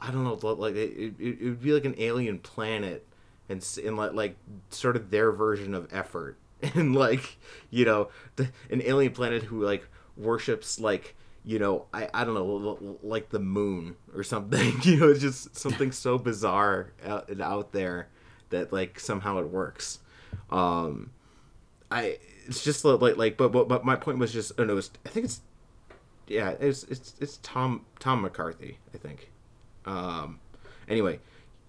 I don't know like it, it, it would be like an alien planet and and like like sort of their version of effort. [LAUGHS] And like you know the, an alien planet who like worships like you know I, I don't know like the moon or something [LAUGHS] you know it's just something so bizarre out, and out there that like somehow it works. Um I it's just like like but but, but my point was just oh no it's, I think it's yeah it's it's it's Tom Tom McCarthy I think. Um anyway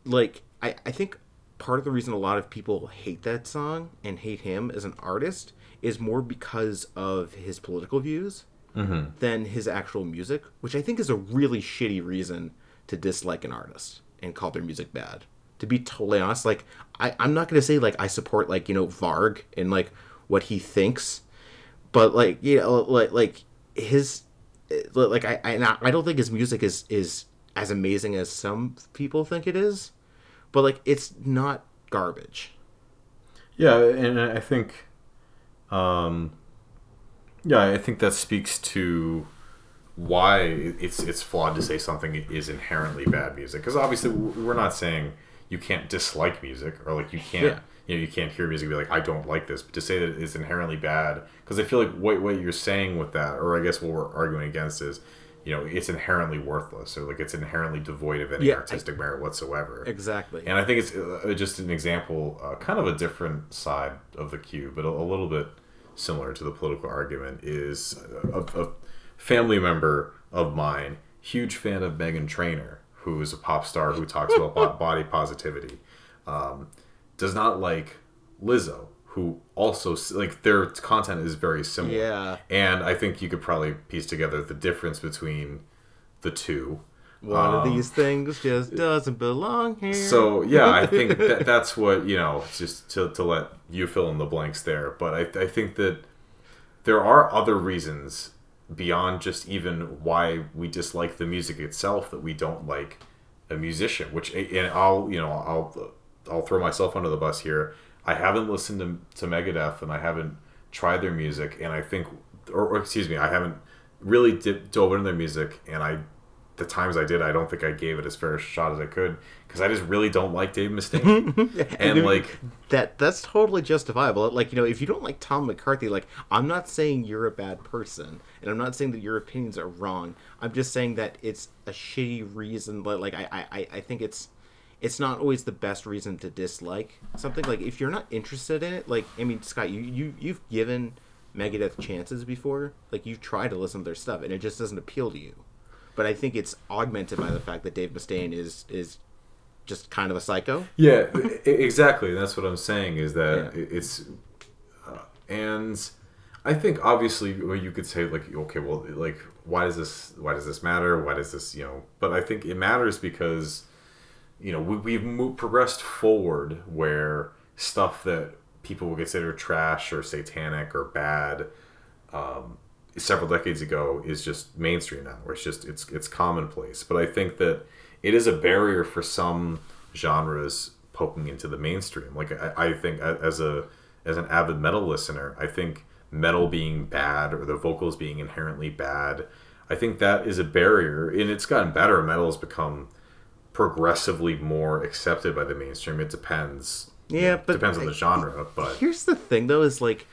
like I I think part of the reason a lot of people hate that song and hate him as an artist is more because of his political views mm-hmm. than his actual music, which I think is a really shitty reason to dislike an artist and call their music bad. To be totally honest, like I, I'm not gonna say like I support like you know Varg and like what he thinks, but like you know like like his like I I, I don't think his music is is as amazing as some people think it is, but like it's not garbage. Yeah, and I think, um, yeah, I think that speaks to why it's it's flawed to say something is inherently bad music. Because obviously, we're not saying you can't dislike music or like you can't. Yeah. You know, you can't hear music and be like, I don't like this. But to say that it's inherently bad, because I feel like what, what you're saying with that, or I guess what we're arguing against is, you know, it's inherently worthless, or like it's inherently devoid of any Yeah, I- artistic merit whatsoever. Exactly. And I think it's uh, just an example, uh, kind of a different side of the cube, but a, a little bit similar to the political argument. Is a, a family member of mine, huge fan of Meghan Trainor, who is a pop star who talks about [LAUGHS] body positivity, um, does not like Lizzo, who also like their content is very similar. Yeah. and I think you could probably piece together the difference between the two. One of Um, these things just doesn't belong here. so yeah, I [LAUGHS] think that that's what you know. Just to, to let you fill in the blanks there, but I, I think that there are other reasons beyond just even why we dislike the music itself that we don't like a musician. Which and I'll you know I'll I'll throw myself under the bus here. I haven't listened to, to Megadeth and I haven't tried their music, and I think, or, or excuse me, I haven't really dip, dove into their music, and I, the times I did, I don't think I gave it as fair a shot as I could because I just really don't like Dave Mustaine, [LAUGHS] and like that that's totally justifiable. Like you know if you don't like tom mccarthy like i'm not saying you're a bad person and i'm not saying that your opinions are wrong. I'm just saying that it's a shitty reason but like i i i think it's it's not always the best reason to dislike something like if you're not interested in it like i mean scott you, you you've given megadeth chances before like you've tried to listen to their stuff and it just doesn't appeal to you but i think it's augmented by the fact that dave mustaine is is just kind of a psycho Yeah, exactly. That's what I'm saying is that Yeah. it's, uh, and I think obviously well, you could say like, okay, well, like, why does this, why does this matter? Why does this, you know? But I think it matters because, you know, we, we've moved, progressed forward where stuff that people would consider trash or satanic or bad, um, several decades ago is just mainstream now. Where it's just it's it's commonplace. But I think that it is a barrier for some genres poking into the mainstream. Like I, I think as a as an avid metal listener, I think metal being bad or the vocals being inherently bad, I think that is a barrier. And it's gotten better. Metal has become progressively more accepted by the mainstream. It depends. Yeah, but depends on the genre. But here's the thing though is like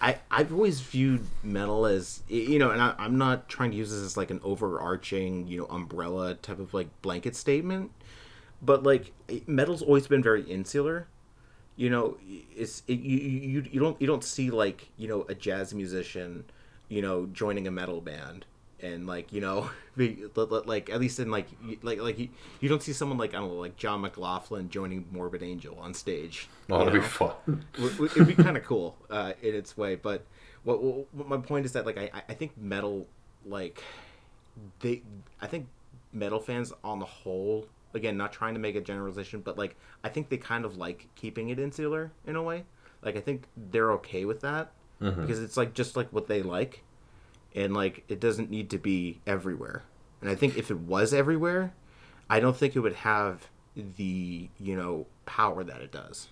I, I've always viewed metal as you know, and I, I'm not trying to use this as like an overarching, you know, umbrella type of like blanket statement, but like metal's always been very insular. You know, it's it, you, you you don't you don't see like you know a jazz musician, you know, joining a metal band and like you know [LAUGHS] like at least in like like like you, you don't see someone like I don't know like John McLaughlin joining Morbid Angel on stage. oh, you [LAUGHS] it'd be fun. It'd be kind of cool uh, in its way but what, what, what my point is that like I, I think metal like they i think metal fans on the whole again not trying to make a generalization but like i think they kind of like keeping it insular in a way like i think they're okay with that because it's like just like what they like and like it doesn't need to be everywhere and i think if it was everywhere i don't think it would have the you know power that it does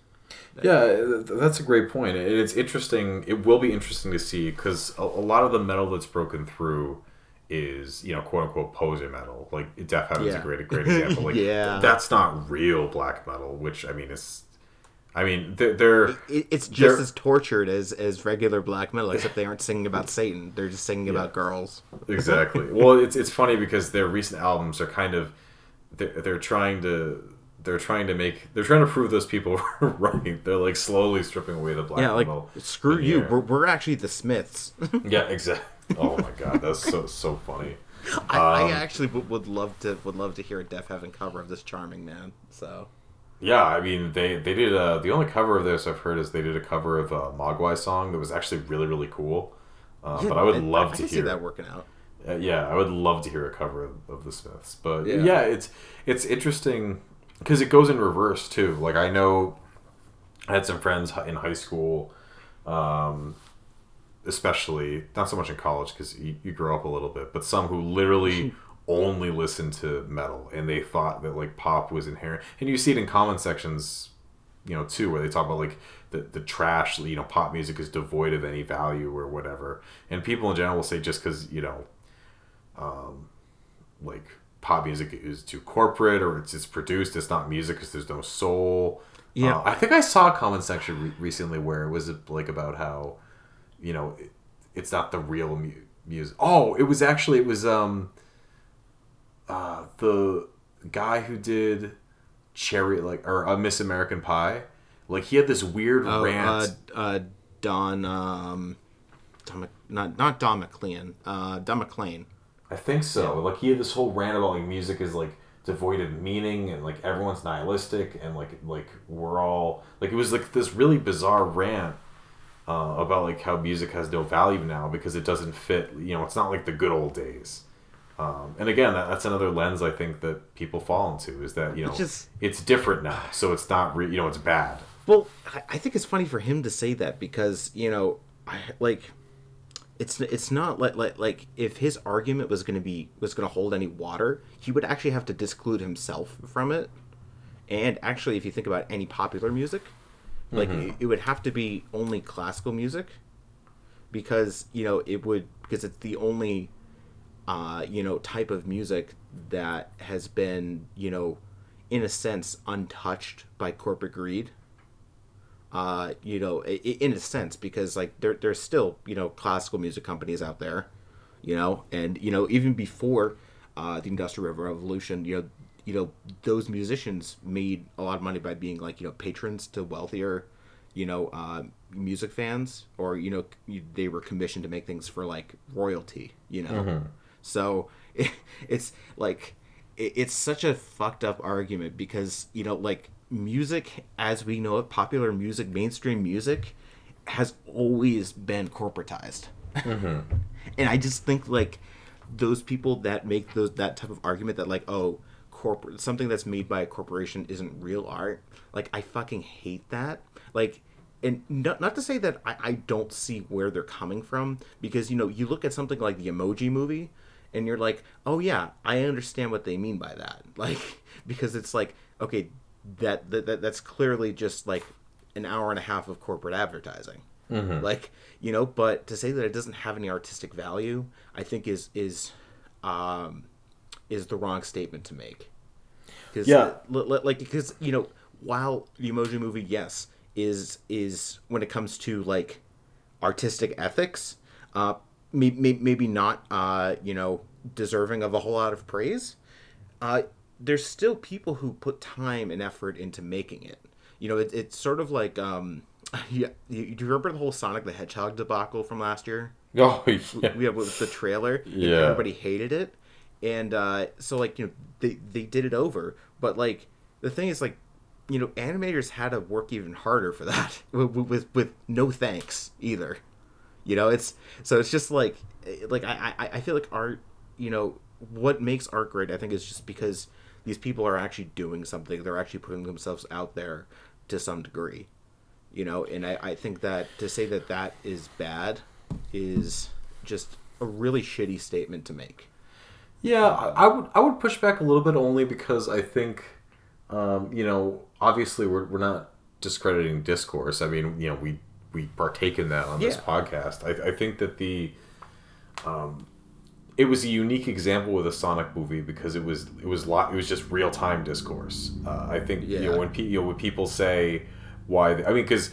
Yeah, that's a great point. And it's interesting. It will be interesting to see because a, a lot of the metal that's broken through is, you know, quote unquote poser metal. Like Deafheaven is a Yeah. great, great [LAUGHS] example. Like, Yeah. that's not real black metal. Which I mean, is, I mean, they're, they're it, it's just They're- as tortured as as regular black metal, except they aren't singing about Satan. They're just singing about girls. exactly. [LAUGHS] well, it's it's funny because their recent albums are kind of they're, they're trying to. They're trying to make. They're trying to prove those people [LAUGHS] right. They're like slowly stripping away the black Yeah, like metal. screw you. We're, we're actually the Smiths. [LAUGHS] Yeah, exactly. Oh my god, that's so so funny. I, I Um, actually would, love to would love to hear a Deafheaven cover of this charming man. So Yeah, I mean they they did uh, the only cover of this I've heard is they did a cover of a Mogwai song that was actually really really cool. Uh, but I would love I to can see hear that working out. Uh, yeah, I would love to hear a cover of, of the Smiths. But Yeah. yeah, it's it's interesting because it goes in reverse too. Like I know I had some friends in high school, um, especially not so much in college because you, you grow up a little bit, but some who literally [LAUGHS] only listened to metal and they thought that like pop was inherent. And you see it in comment sections, you know, too, where they talk about like the, the trash, you know, pop music is devoid of any value or whatever. And people in general will say just because, you know, um, like pop music is too corporate or it's, it's produced, it's not music because there's no soul. Yeah. Uh, I think I saw a comment section re- recently where it was like about how, you know, it, it's not the real mu- music. Oh, it was actually, it was, um, uh, the guy who did Cherry, like, or a Miss American Pie. Like, he had this weird Oh, rant. uh, uh, Don, um, Don not not Don McLean, uh, Don McLean. I think so. Like he had this whole rant about like music is like devoid of meaning and like everyone's nihilistic and like like we're all like it was like this really bizarre rant uh, about like how music has no value now because it doesn't fit. You know, it's not like the good old days. Um, and again, that, that's another lens I think that people fall into is that you know It's just- it's different now, so it's not re- you know it's bad. Well, I, think it's funny for him to say that because you know, I like. It's it's not like like like if his argument was going to be was going to hold any water, he would actually have to disclude himself from it. And actually, if you think about any popular music, Like it, it would have to be only classical music because you know it would because it's the only uh, you know type of music that has been you know in a sense untouched by corporate greed uh, you know, in a sense, because like there, there's still you know classical music companies out there, you know, and you know even before uh, the Industrial Revolution, you know, you know those musicians made a lot of money by being like you know patrons to wealthier, you know, uh, music fans, or you know they were commissioned to make things for like royalty, you know, so it, [LAUGHS] it's like it, it's such a fucked up argument because you know like music as we know it popular music mainstream music has always been corporatized. Mm-hmm. [LAUGHS] And i just think like those people that make those that type of argument that like oh corporate something that's made by a corporation isn't real art like i fucking hate that. Like and not, not to say that I, I don't see where they're coming from because you know you look at something like the emoji movie and you're like oh yeah i understand what they mean by that. [LAUGHS] Like because it's like okay that, that, that that's clearly just like an hour and a half of corporate advertising. Like you know but to say that it doesn't have any artistic value i think is is um is the wrong statement to make. Because Yeah. like because you know while the emoji movie yes is is when it comes to like artistic ethics uh may, may, maybe not uh you know deserving of a whole lot of praise uh there's still people who put time and effort into making it you know it, it's sort of like um [LAUGHS] yeah you, do you remember the whole sonic the hedgehog debacle from last year Oh [LAUGHS] yeah. we have with the trailer. Yeah. everybody hated it, and uh, so like you know they they did it over. But like the thing is like you know animators had to work even harder for that [LAUGHS] with with, with no thanks either. You know it's so it's just like eh, like I, I I feel like art you know what makes art great I think is just because these people are actually doing something. They're actually putting themselves out there to some degree you know? And I, I think that to say that that is bad is just a really shitty statement to make. Yeah, I I would I would push back a little bit only because I think, um, you know, obviously we're we're not discrediting discourse. I mean, you know, we we partake in that on this podcast. I, I think that the, um, it was a unique example with a Sonic movie because it was it was lot it was just real time discourse. Uh, I think you know when pe- you know when people say why they, I mean because.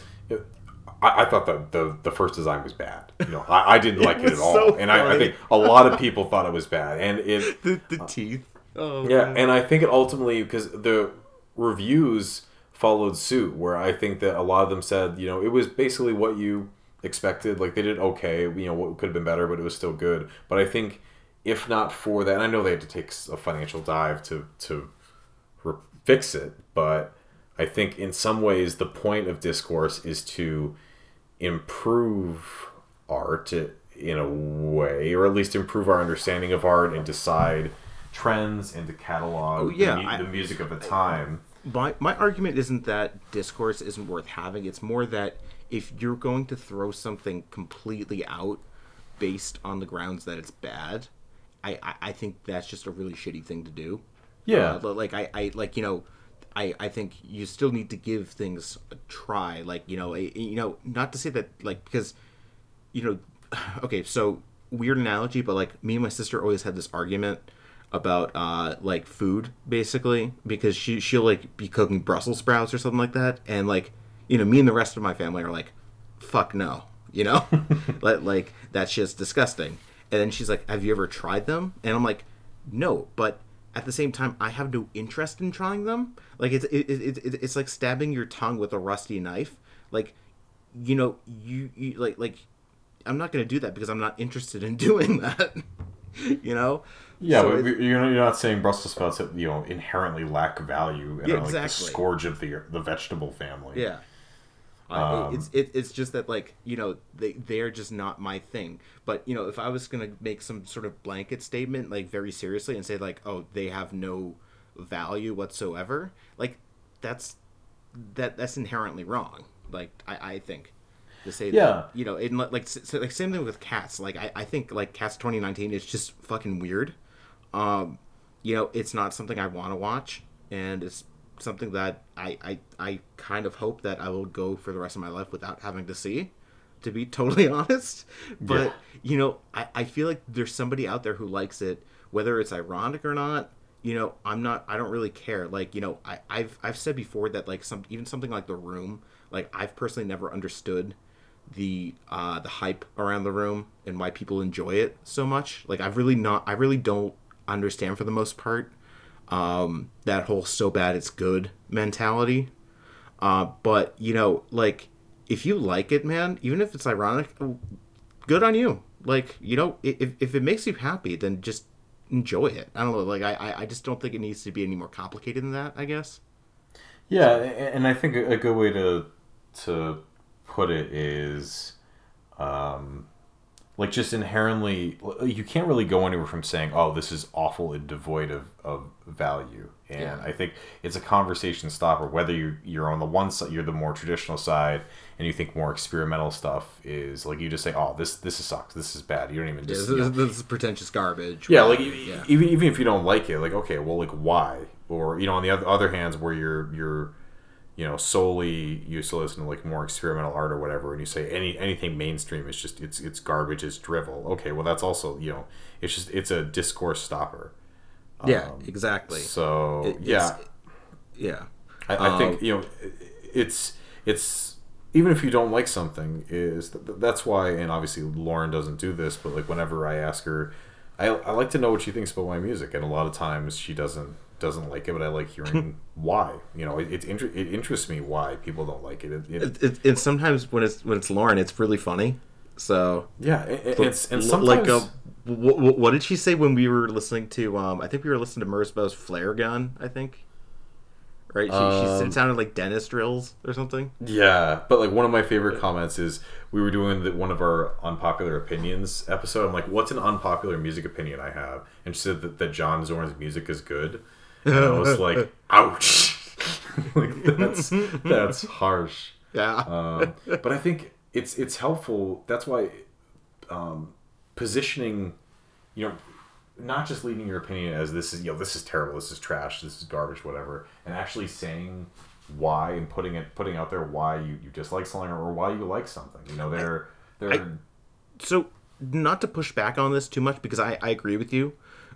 I, I thought that the the first design was bad. You know, I, I didn't [LAUGHS] like it at all, so and I, I think a lot of people thought it was bad. And it [LAUGHS] the, the teeth oh yeah, and I think it ultimately because the reviews followed suit, where I think that a lot of them said, you know, it was basically what you expected. Like they did okay, you know, what could have been better, but it was still good. But I think if not for that, and I know they had to take a financial dive to to re- fix it, but I think in some ways the point of discourse is to improve art in a way, or at least improve our understanding of art and decide trends and to catalog Oh, yeah, the, mu- I- the music of the time. My my argument isn't that discourse isn't worth having. It's more that if you're going to throw something completely out based on the grounds that it's bad, I I, I think that's just a really shitty thing to do. Yeah. Uh, like I, I like you know, I I think you still need to give things a try. Like you know, a, you know, not to say that like because, you know, [SIGHS] okay, so weird analogy, but like me and my sister always had this argument about uh like food basically because she she'll like be cooking Brussels sprouts or something like that, and like you know, me and the rest of my family are like, fuck no, you know, [LAUGHS] like like that's just disgusting. And then she's like, "Have you ever tried them?" And I'm like, "No," but at the same time, I have no interest in trying them. Like it's it, it, it, it's like stabbing your tongue with a rusty knife. Like, you know, you, you like like I'm not gonna do that because I'm not interested in [LAUGHS] doing that. you know. Yeah, So but it- you're not saying Brussels sprouts that you know inherently lack value and Yeah, are like the scourge of the the vegetable family. Yeah. I um, it's it, it's just that like you know they they're just not my thing. But you know if I was gonna make some sort of blanket statement like very seriously and say like oh they have no value whatsoever like that's that that's inherently wrong. Like I I think to say Yeah. that you know in like like, s- like same thing with cats. Like I I think like cats 2019 is just fucking weird. Um, you know it's not something I want to watch and it's something that I, I I kind of hope that I will go for the rest of my life without having to see, to be [LAUGHS] totally honest. But Yeah. you know, I, I feel like there's somebody out there who likes it, whether it's ironic or not. You know, I'm not. I don't really care. Like, you know, I, I've I've said before that like some even something like The Room, like I've personally never understood the uh the hype around the room and why people enjoy it so much. Like I've really not. I really don't understand for the most part um, that whole so bad it's good mentality. Uh, but you know, like if you like it, man, even if it's ironic, good on you. Like you know, if if it makes you happy, then just enjoy it. I don't know. Like I I- just don't think it needs to be any more complicated than that. I guess. Yeah, and I think a a good way to to put it is, um, like just inherently, you can't really go anywhere from saying, "Oh, this is awful and devoid of, of value." And Yeah. I think it's a conversation stopper. Whether you you're on the one side, you're the more traditional side, and you think more experimental stuff is like you just say, "Oh, this this sucks. This is bad." You don't even Yeah, this, this is pretentious garbage. yeah, like yeah. even even if you don't like it, like okay, well, like why? Or you know, on the other other hands, where you're you're you know solely used to listen to like more experimental art or whatever, and you say any anything mainstream is just it's it's garbage, it's drivel. Okay, well that's also you know it's just it's a discourse stopper. yeah, exactly. So It- yeah, yeah. I, I Um, think you know it's it's even if you don't like something is th- that's why and obviously Lauren doesn't do this but like whenever I ask her I, I like to know what she thinks about my music and a lot of times she doesn't doesn't like it but I like hearing why you know it, it, inter- it interests me why people don't like it, it, it It, it, and sometimes when it's when it's Lauren, it's really funny. So yeah it, it- it's and sometimes like uh, what, what did she say when we were listening to um i think we were listening to merzbow's flare gun i think right she, she Um, it sounded like dentist drills or something Yeah, but like one of my favorite comments is we were doing the, one of our unpopular opinions episode. I'm like, what's an unpopular music opinion I have? And she said that, that John Zorn's music is good. [LAUGHS] And I was [LAUGHS] like, ouch. [LAUGHS] like that's that's harsh. yeah Um, but I think it's it's helpful. That's why um, positioning, you know, not just leaving your opinion as this is you know this is terrible, this is trash, this is garbage, whatever, and actually saying why and putting it putting out there why you, you dislike something or why you like something. You know, they're they're so not to push back on this too much because i, I agree with you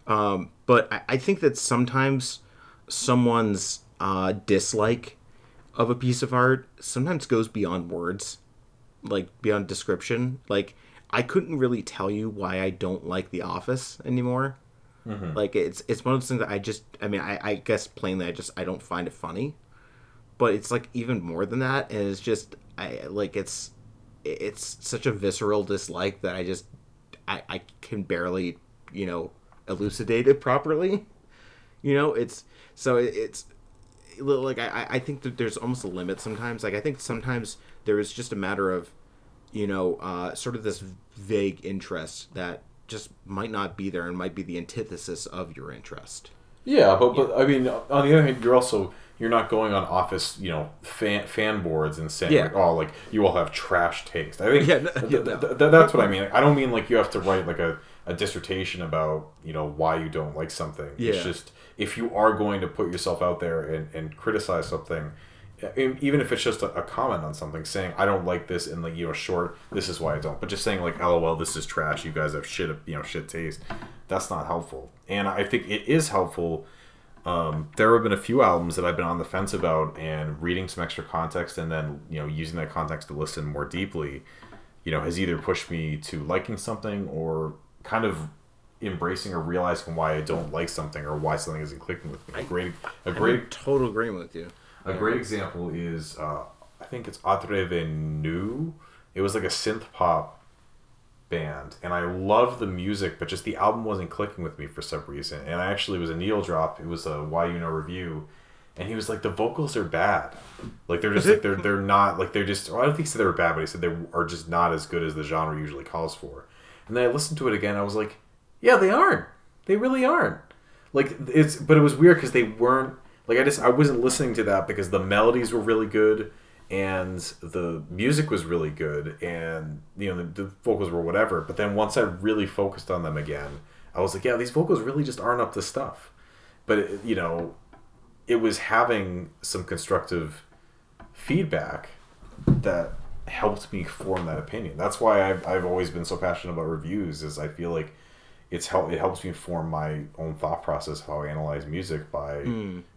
um, but I, I think that sometimes someone's uh, dislike of a piece of art sometimes goes beyond words like beyond description. Like i couldn't really tell you why i don't like the office anymore. Like it's it's one of those things that i just i mean I, I guess plainly i just i don't find it funny. But it's like even more than that and it's just i like it's it's such a visceral dislike that i just i i can barely you know elucidate it properly you know it's so it's like I, I think that there's almost a limit sometimes. Like I think sometimes there is just a matter of, you know, uh, sort of this vague interest that just might not be there and might be the antithesis of your interest. Yeah, but but I mean, on the other hand, you're also you're not going on office, you know, fan fan boards and saying Yeah. like, oh, like you all have trash taste. I think Yeah, no- [LAUGHS] th- yeah, th- th- that's what I mean. I don't mean like you have to write like a, a dissertation about you know why you don't like something. Yeah. It's just if you are going to put yourself out there and, and criticize something. Even if it's just a, a comment on something, saying I don't like this in like you know short, this is why I don't. But just saying like, lol, this is trash. You guys have shit, you know, shit taste. That's not helpful. And I think it is helpful um, there have been a few albums that I've been on the fence about, and reading some extra context and then you know using that context to listen more deeply, you know, has either pushed me to liking something or kind of embracing or realizing why I don't like something or why something isn't clicking with me. A great, a I'm great total agreement with you. a great example is uh, I think it's Atrevenu. It was like a synth pop band, and I love the music, but just the album wasn't clicking with me for some reason. And I actually it was a Needle Drop. It was a Y U No review, and he was like, the vocals are bad. Like they're just like they're they're not like they're just. Well, I don't think he said they were bad, but he said they are just not as good as the genre usually calls for. And then I listened to it again. I was like, yeah, they aren't. They really aren't. Like it's, but it was weird because they weren't. Like I just I wasn't listening to that because the melodies were really good and the music was really good and you know the, the vocals were whatever. But then once I really focused on them again, I was like, yeah, these vocals really just aren't up to stuff. But it, you know, it was having some constructive feedback that helped me form that opinion. That's why I've, I've always been so passionate about reviews. Is I feel like it's help it helps me form my own thought process of how I analyze music by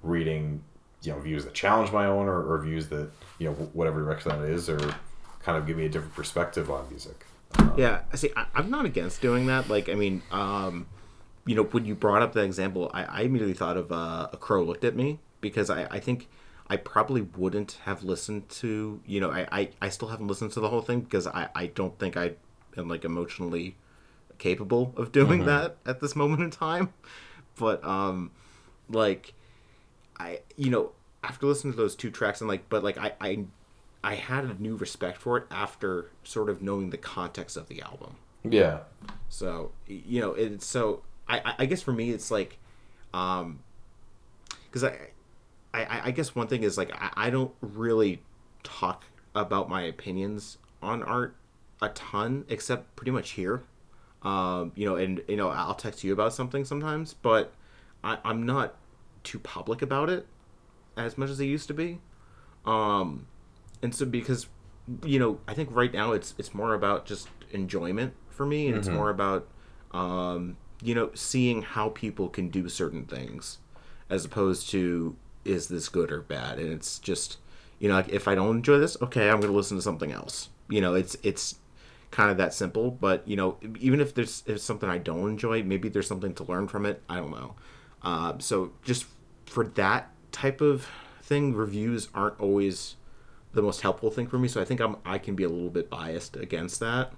reading you know views that challenge my own or, or views that you know whatever direction that is or kind of give me a different perspective on music. Yeah, I see. I, I'm not against doing that. Like, I mean, um, you know, when you brought up that example, I, I immediately thought of uh, a crow looked at me because I, I think I probably wouldn't have listened to. You know, I, I, I still haven't listened to the whole thing because I, I don't think I am like emotionally capable of doing that at this moment in time. But um, like, I you know after listening to those two tracks and like, but like I I I had a new respect for it after sort of knowing the context of the album. Yeah. So you know, it's so I I- I guess for me it's like, um, because I, I I guess one thing is like I, I don't really talk about my opinions on art a ton except pretty much here. Um, you know, and you know I'll text you about something sometimes, but I, I'm not too public about it as much as I used to be. Um, and so because you know i think right now it's it's more about just enjoyment for me and it's more about um you know seeing how people can do certain things as opposed to is this good or bad and it's just you know like if i don't enjoy this okay i'm to listen to something else you know it's it's kind of that simple but you know even if there's if something i don't enjoy maybe there's something to learn from it i don't know uh, so just for that type of thing reviews aren't always the most helpful thing for me. So I think I'm I can be a little bit biased against that.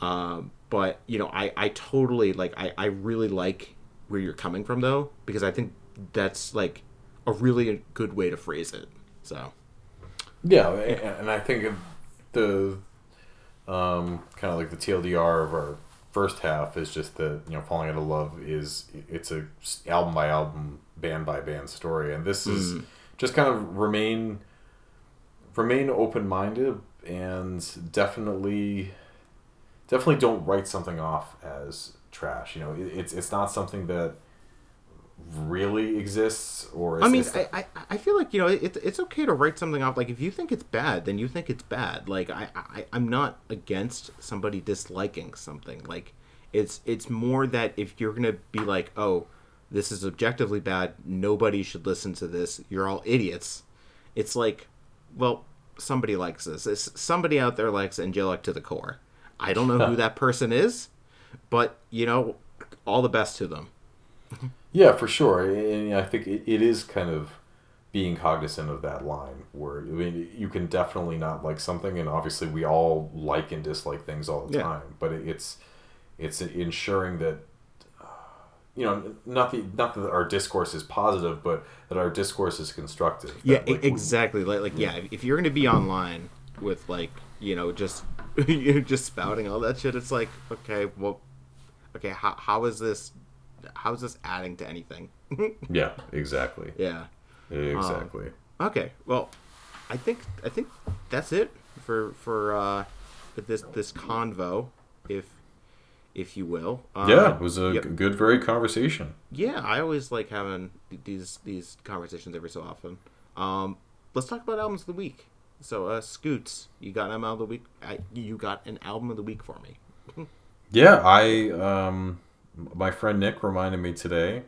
Um, but you know, I I totally like I I really like where you're coming from though because I think that's like a really good way to phrase it. So Yeah, and I think the um, kind of like the TLDR of our first half is just that you know falling out of love is it's a album by album, band by band story, and this is just kind of remain remain open minded and definitely definitely don't write something off as trash. You know, it, it's it's not something that really exists or I mean, it's I, I I feel like you know it, it's okay to write something off. Like if you think it's bad, then you think it's bad. Like I, I I'm not against somebody disliking something. Like it's it's more that if you're gonna be like, oh, this is objectively bad, nobody should listen to this. You're all idiots. It's like, well, somebody likes this. It's, somebody out there likes Angelic to the core. I don't know who [LAUGHS] that person is, but you know, all the best to them. [LAUGHS] Yeah, for sure, and I think it, it is kind of being cognizant of that line where I mean you can definitely not like something, and obviously we all like and dislike things all the Yeah. time. But it's it's ensuring that uh, you know not the not that our discourse is positive, but that our discourse is constructive. that, Yeah, like, exactly. Like, like yeah, if you're gonna be online with like you know just [LAUGHS] you just spouting all that shit, it's like okay, well, okay, how how is this? How is this adding to anything? [LAUGHS] Yeah, exactly, yeah. exactly. Okay. Well, I think I think that's it for for uh, this this convo, if if you will. Um, yeah, it was a yep. good, very conversation. Yeah, I always like having these these conversations every so often. Um, let's talk about albums of the week. So, uh, Scoots, you got an album of the week. I, you got an album of the week for me. [LAUGHS] Yeah, I um, my friend Nick reminded me today.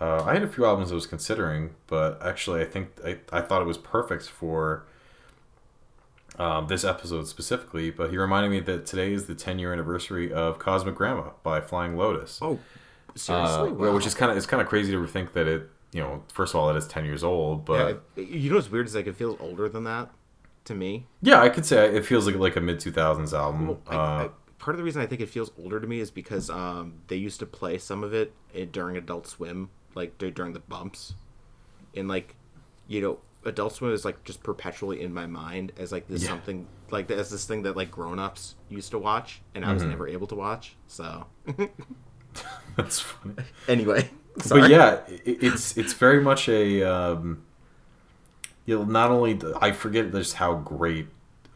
Uh, I had a few albums I was considering, but actually, I think I, I thought it was perfect for um, this episode specifically. But he reminded me that today is the 10 year anniversary of Cosmogramma by Flying Lotus. Oh, seriously? Uh, wow. Which is kind of it's kind of crazy to think that it you know first of all that it is 10 years old, but Yeah, you know what's weird is like it feels older than that to me. yeah, I could say it feels like like a mid 2000s album. I, uh, I, part of the reason I think it feels older to me is because um, they used to play some of it during Adult Swim, like during the bumps, and like, you know, Adult Swim is like just perpetually in my mind as like this Yeah. something like as this thing that like grown ups used to watch, and I was Mm-hmm. never able to watch. So [LAUGHS] that's funny. anyway, sorry. But yeah, it, it's it's very much a um, you know not only the, I forget just how great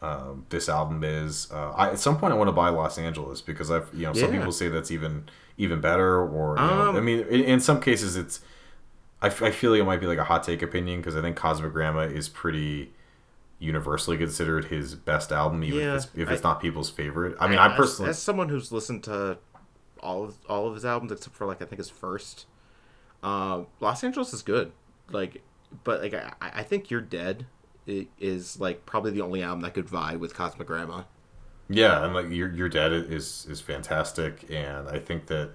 um, this album is. Uh, I, at some point, I want to buy Los Angeles because I've you know some Yeah. people say that's even even better. Or you know, Um, I mean, in, in some cases, it's I, f- I feel like it might be like a hot take opinion because I think Cosmogramma is pretty universally considered his best album, even Yeah, if it's, if it's I- not people's favorite. I mean, I as, personally, as someone who's listened to all of all of his albums except for like I think his first, uh, Los Angeles is good. Like, but like I, I think You're Dead i- is like probably the only album that could vie with Cosmogramma. yeah, and like your You're Dead is is fantastic, and I think that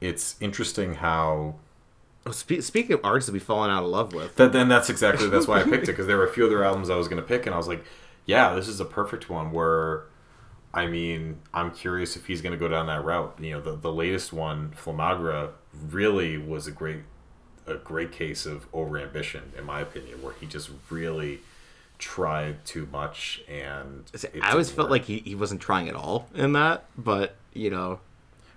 it's interesting how Oh, spe- speaking of artists that we fallen out of love with, That then that's exactly that's why I picked it [LAUGHS] because there were a few other albums I was going to pick and I was like, yeah, this is a perfect one. Where, I mean, I'm curious if he's going to go down that route. You know, the the latest one, Flamagra, really was a great a great case of overambition in my opinion, where he just really tried too much and I always felt work. like he, he wasn't trying at all in that. But you know,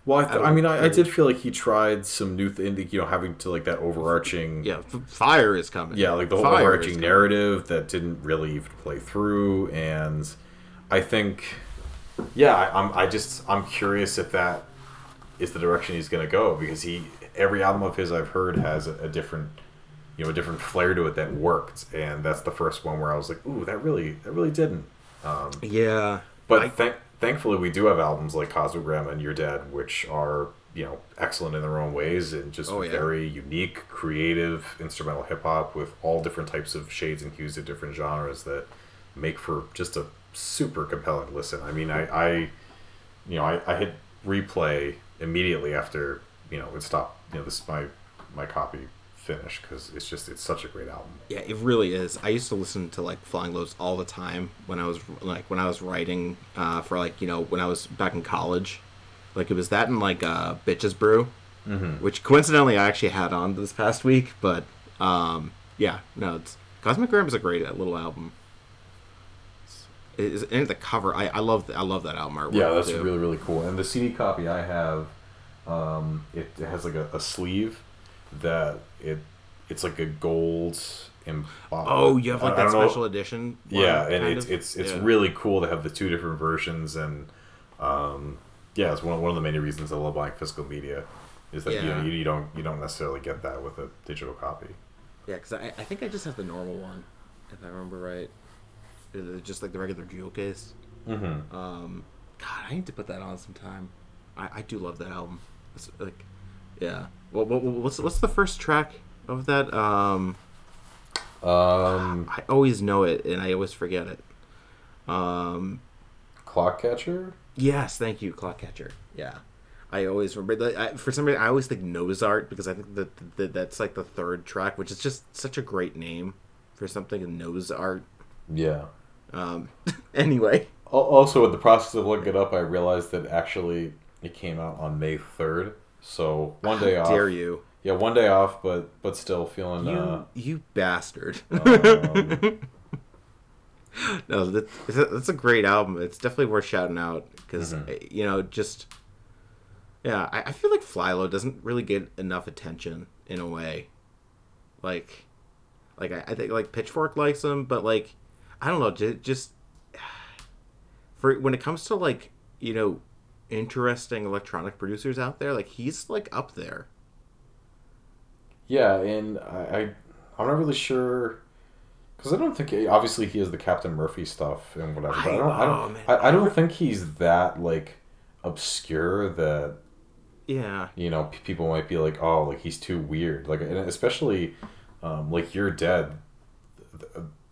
Well, I, th- I I mean, I, I did feel like he tried some new, th- you know, having to like that overarching, yeah, f- fire is coming. yeah, like the whole Fire is overarching narrative that didn't really even play through, and I think, yeah, I, I'm, I just, I'm curious if that is the direction he's going to go because he, every album of his I've heard has a, a different, you know, a different flair to it that worked, and that's the first one where I was like, ooh, that really, that really didn't. Um, Yeah, but I- thank, thankfully, we do have albums like Cosmogramma and You're Dead, which are you know excellent in their own ways and just Oh, yeah. very unique, creative instrumental hip hop with all different types of shades and hues of different genres that make for just a super compelling listen. I mean, I, I you know, I, I hit replay immediately after you know it stopped. You know, this is my my copy finished because it's just it's such a great album. Yeah, it really is. I used to listen to like Flying Lotus all the time when I was like when I was writing uh, for like you know when I was back in college. Like it was that and like uh, Bitches Brew, Mm-hmm. which coincidentally I actually had on this past week. But um, yeah, no, it's Cosmogramma is a great uh, little album. It is and the cover. I, I love I love that album artwork. Yeah, that's too. really really cool. And the CD copy I have, um, it, it has like a, a sleeve that it it's like a gold. Em- Oh, you have like that don't know- special edition. Yeah, and it's it's it's Yeah. really cool to have the two different versions, and um, yeah, it's one one of the many reasons I love buying physical media is that you, know, Yeah. you you don't you don't necessarily get that with a digital copy. Yeah, because I, I think I just have the normal one, if I remember right. Uh, Just like the regular jewel case. Mm-hmm. Um, God, I need to put that on sometime. I, I do love that album. It's like, yeah. What, what what's what's the first track of that? Um, Um, I always know it and I always forget it. Um, Clock Catcher. yes, thank you, Clockcatcher. Yeah, I always remember. that- I, for some reason, I always think Nose Art because I think that, that that's like the third track, which is just such a great name for something. Nose Art. Yeah. Um, [LAUGHS] anyway, Also, in the process of looking it up, I realized that actually it came out on May third. So one day off. dare you? Yeah, one day off, but but still feeling. You Uh, you bastard. um, [LAUGHS] no, that, it's a- that's a great album. It's definitely worth shouting out because Mm-hmm. you know just yeah, I, I feel like Flylo doesn't really get enough attention in a way. Like, like I, I think like Pitchfork likes him, but like I don't know, just, just [SIGHS] for when it comes to like you know interesting electronic producers out there, like he's like up there. yeah, and I, I I'm not really sure because I don't think obviously he has the Captain Murphy stuff and whatever. But I, I- don't. I don't. man. I, I don't think he's that like obscure that Yeah, you know p- people might be like, oh, like he's too weird. Like, and especially um, like you're dead.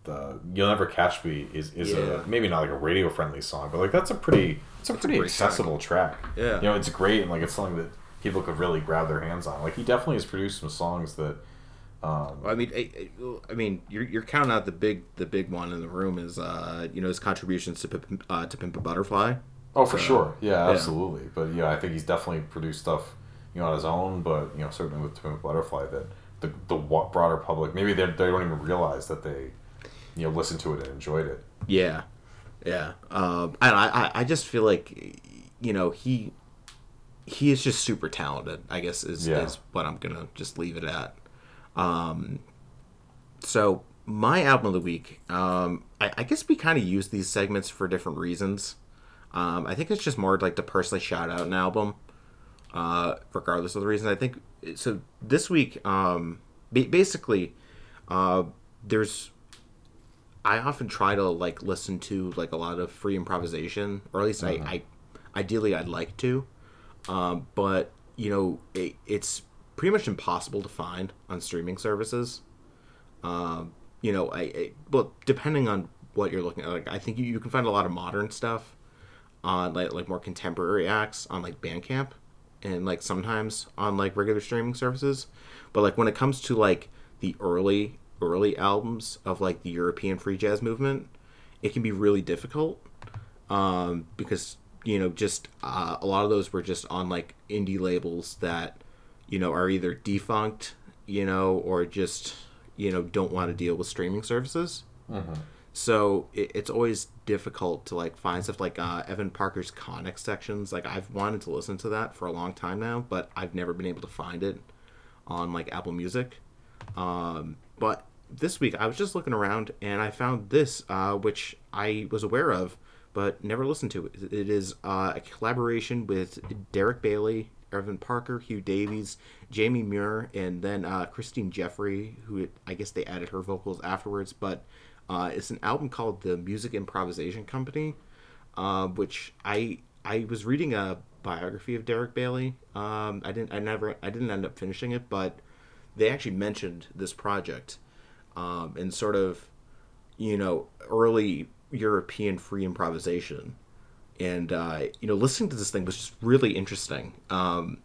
The You'll Never Catch Me is, is Yeah. a maybe not like a radio friendly song, but like that's a pretty it's a pretty track. accessible track. Yeah. You know, it's great and like it's something that people could really grab their hands on. Like he definitely has produced some songs that um, Well, I mean, I, I- mean, you're, you're counting out the big the big one in the room is uh, you know his contributions to Pimp, uh, to Pimp a Butterfly. Oh, for So, sure. Yeah, yeah. absolutely. But yeah, I think he's definitely produced stuff, you know, on his own. But you know, certainly with Pimp a Butterfly, that the the broader public maybe they they don't even realize that they, you know, listened to it and enjoyed it. Yeah, yeah. Um, and I, I I just feel like you know he he is just super talented. I guess is Yeah. is what I'm gonna just leave it at. Um, so my album of the week. Um, I, I guess we kind of use these segments for different reasons. Um, I think it's just more like to personally shout out an album, uh, regardless of the reason. I think so. This week, um, basically, uh, there's. I often try to like listen to like a lot of free improvisation, or at least I, I, ideally I'd like to, um, but you know it, it's pretty much impossible to find on streaming services. Um, you know, I, I well depending on what you're looking at, like I think you, you can find a lot of modern stuff on like like more contemporary acts on like Bandcamp and like sometimes on like regular streaming services. But like when it comes to like the early early albums of like the European free jazz movement, it can be really difficult um, because you know just uh, a lot of those were just on like indie labels that you know are either defunct, you know, or just you know don't want to deal with streaming services. So it, it's always difficult to like find stuff like uh, Evan Parker's Conic sections. Like I've wanted to listen to that for a long time now, but I've never been able to find it on like Apple Music. Um, but this week I was just looking around and I found this, uh, which I was aware of but never listened to it. It is uh, a collaboration with Derek Bailey, Evan Parker, Hugh Davies, Jamie Muir, and then uh, Christine Jeffrey, who I guess they added her vocals afterwards. But uh, it's an album called The Music Improvisation Company, uh, which I I was reading a biography of Derek Bailey. Um, I didn't I never I didn't end up finishing it, but they actually mentioned this project um, and sort of you know early European free improvisation. And uh, you know, listening to this thing was just really interesting. Um,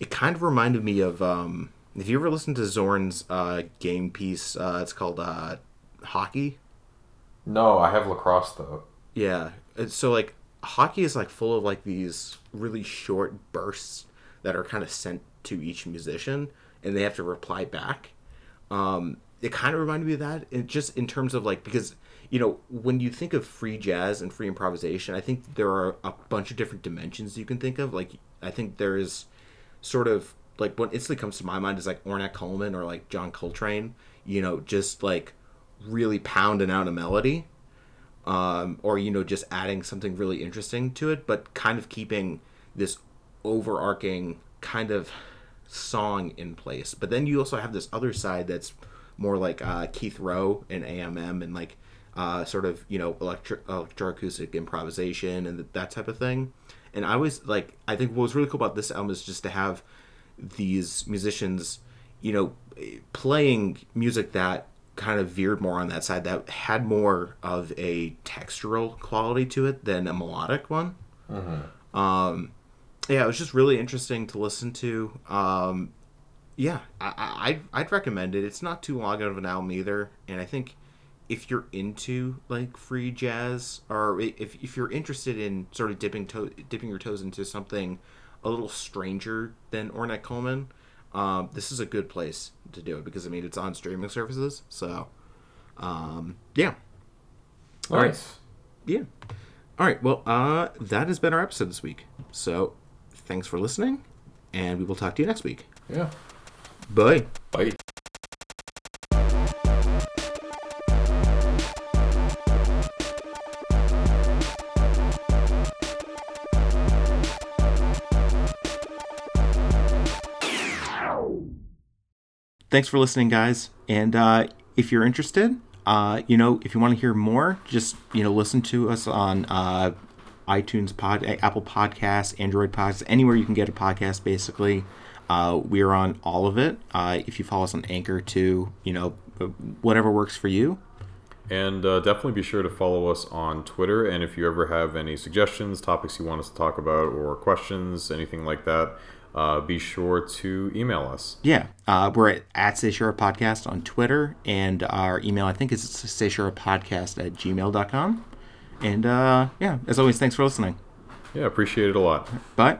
it kind of reminded me of um, if you ever listened to Zorn's uh, game piece. Uh, it's called uh, Hockey. No, I have lacrosse though. Yeah. So like hockey is like full of like these really short bursts that are kind of sent to each musician and they have to reply back. Um, it kind of reminded me of that. It just in terms of like because you know when you think of free jazz and free improvisation, I think there are a bunch of different dimensions you can think of. Like I think there is sort of like what instantly comes to my mind is like Ornette Coleman or like John Coltrane. You know, just like really pounding out a melody um, or you know just adding something really interesting to it but kind of keeping this overarching kind of song in place. But then you also have this other side that's more like uh, keith rowe and amm and like uh, sort of you know electric electroacoustic improvisation and that type of thing. And i was like i think what was really cool about this album is just to have these musicians you know playing music that kind of veered more on that side that had more of a textural quality to it than a melodic one. Um yeah it was just really interesting to listen to um yeah I, I I'd- i'd recommend it it's not too long of an album either and i think if you're into like free jazz or if, if you're interested in sort of dipping toe dipping your toes into something a little stranger than Ornette Coleman, um, this is a good place to do it because I mean it's on streaming services. So, um, yeah, All right. Yeah. All right. Well, uh, that has been our episode this week. So, thanks for listening, and we will talk to you next week. Yeah. Bye. Bye. thanks for listening guys and uh, if you're interested uh, you know if you want to hear more just you know listen to us on uh, itunes pod uh, apple podcasts android podcasts anywhere you can get a podcast basically. Uh, we're on all of it. Uh, if you follow us on anchor too you know whatever works for you. And uh, definitely be sure to follow us on Twitter. And if you ever have any suggestions, topics you want us to talk about, or questions, anything like that, uh, be sure to email us. yeah uh, we're at, at Seishura podcast on twitter. And our email i think is podcast at gmail.com and uh, yeah as always thanks for listening Yeah, appreciate it a lot. bye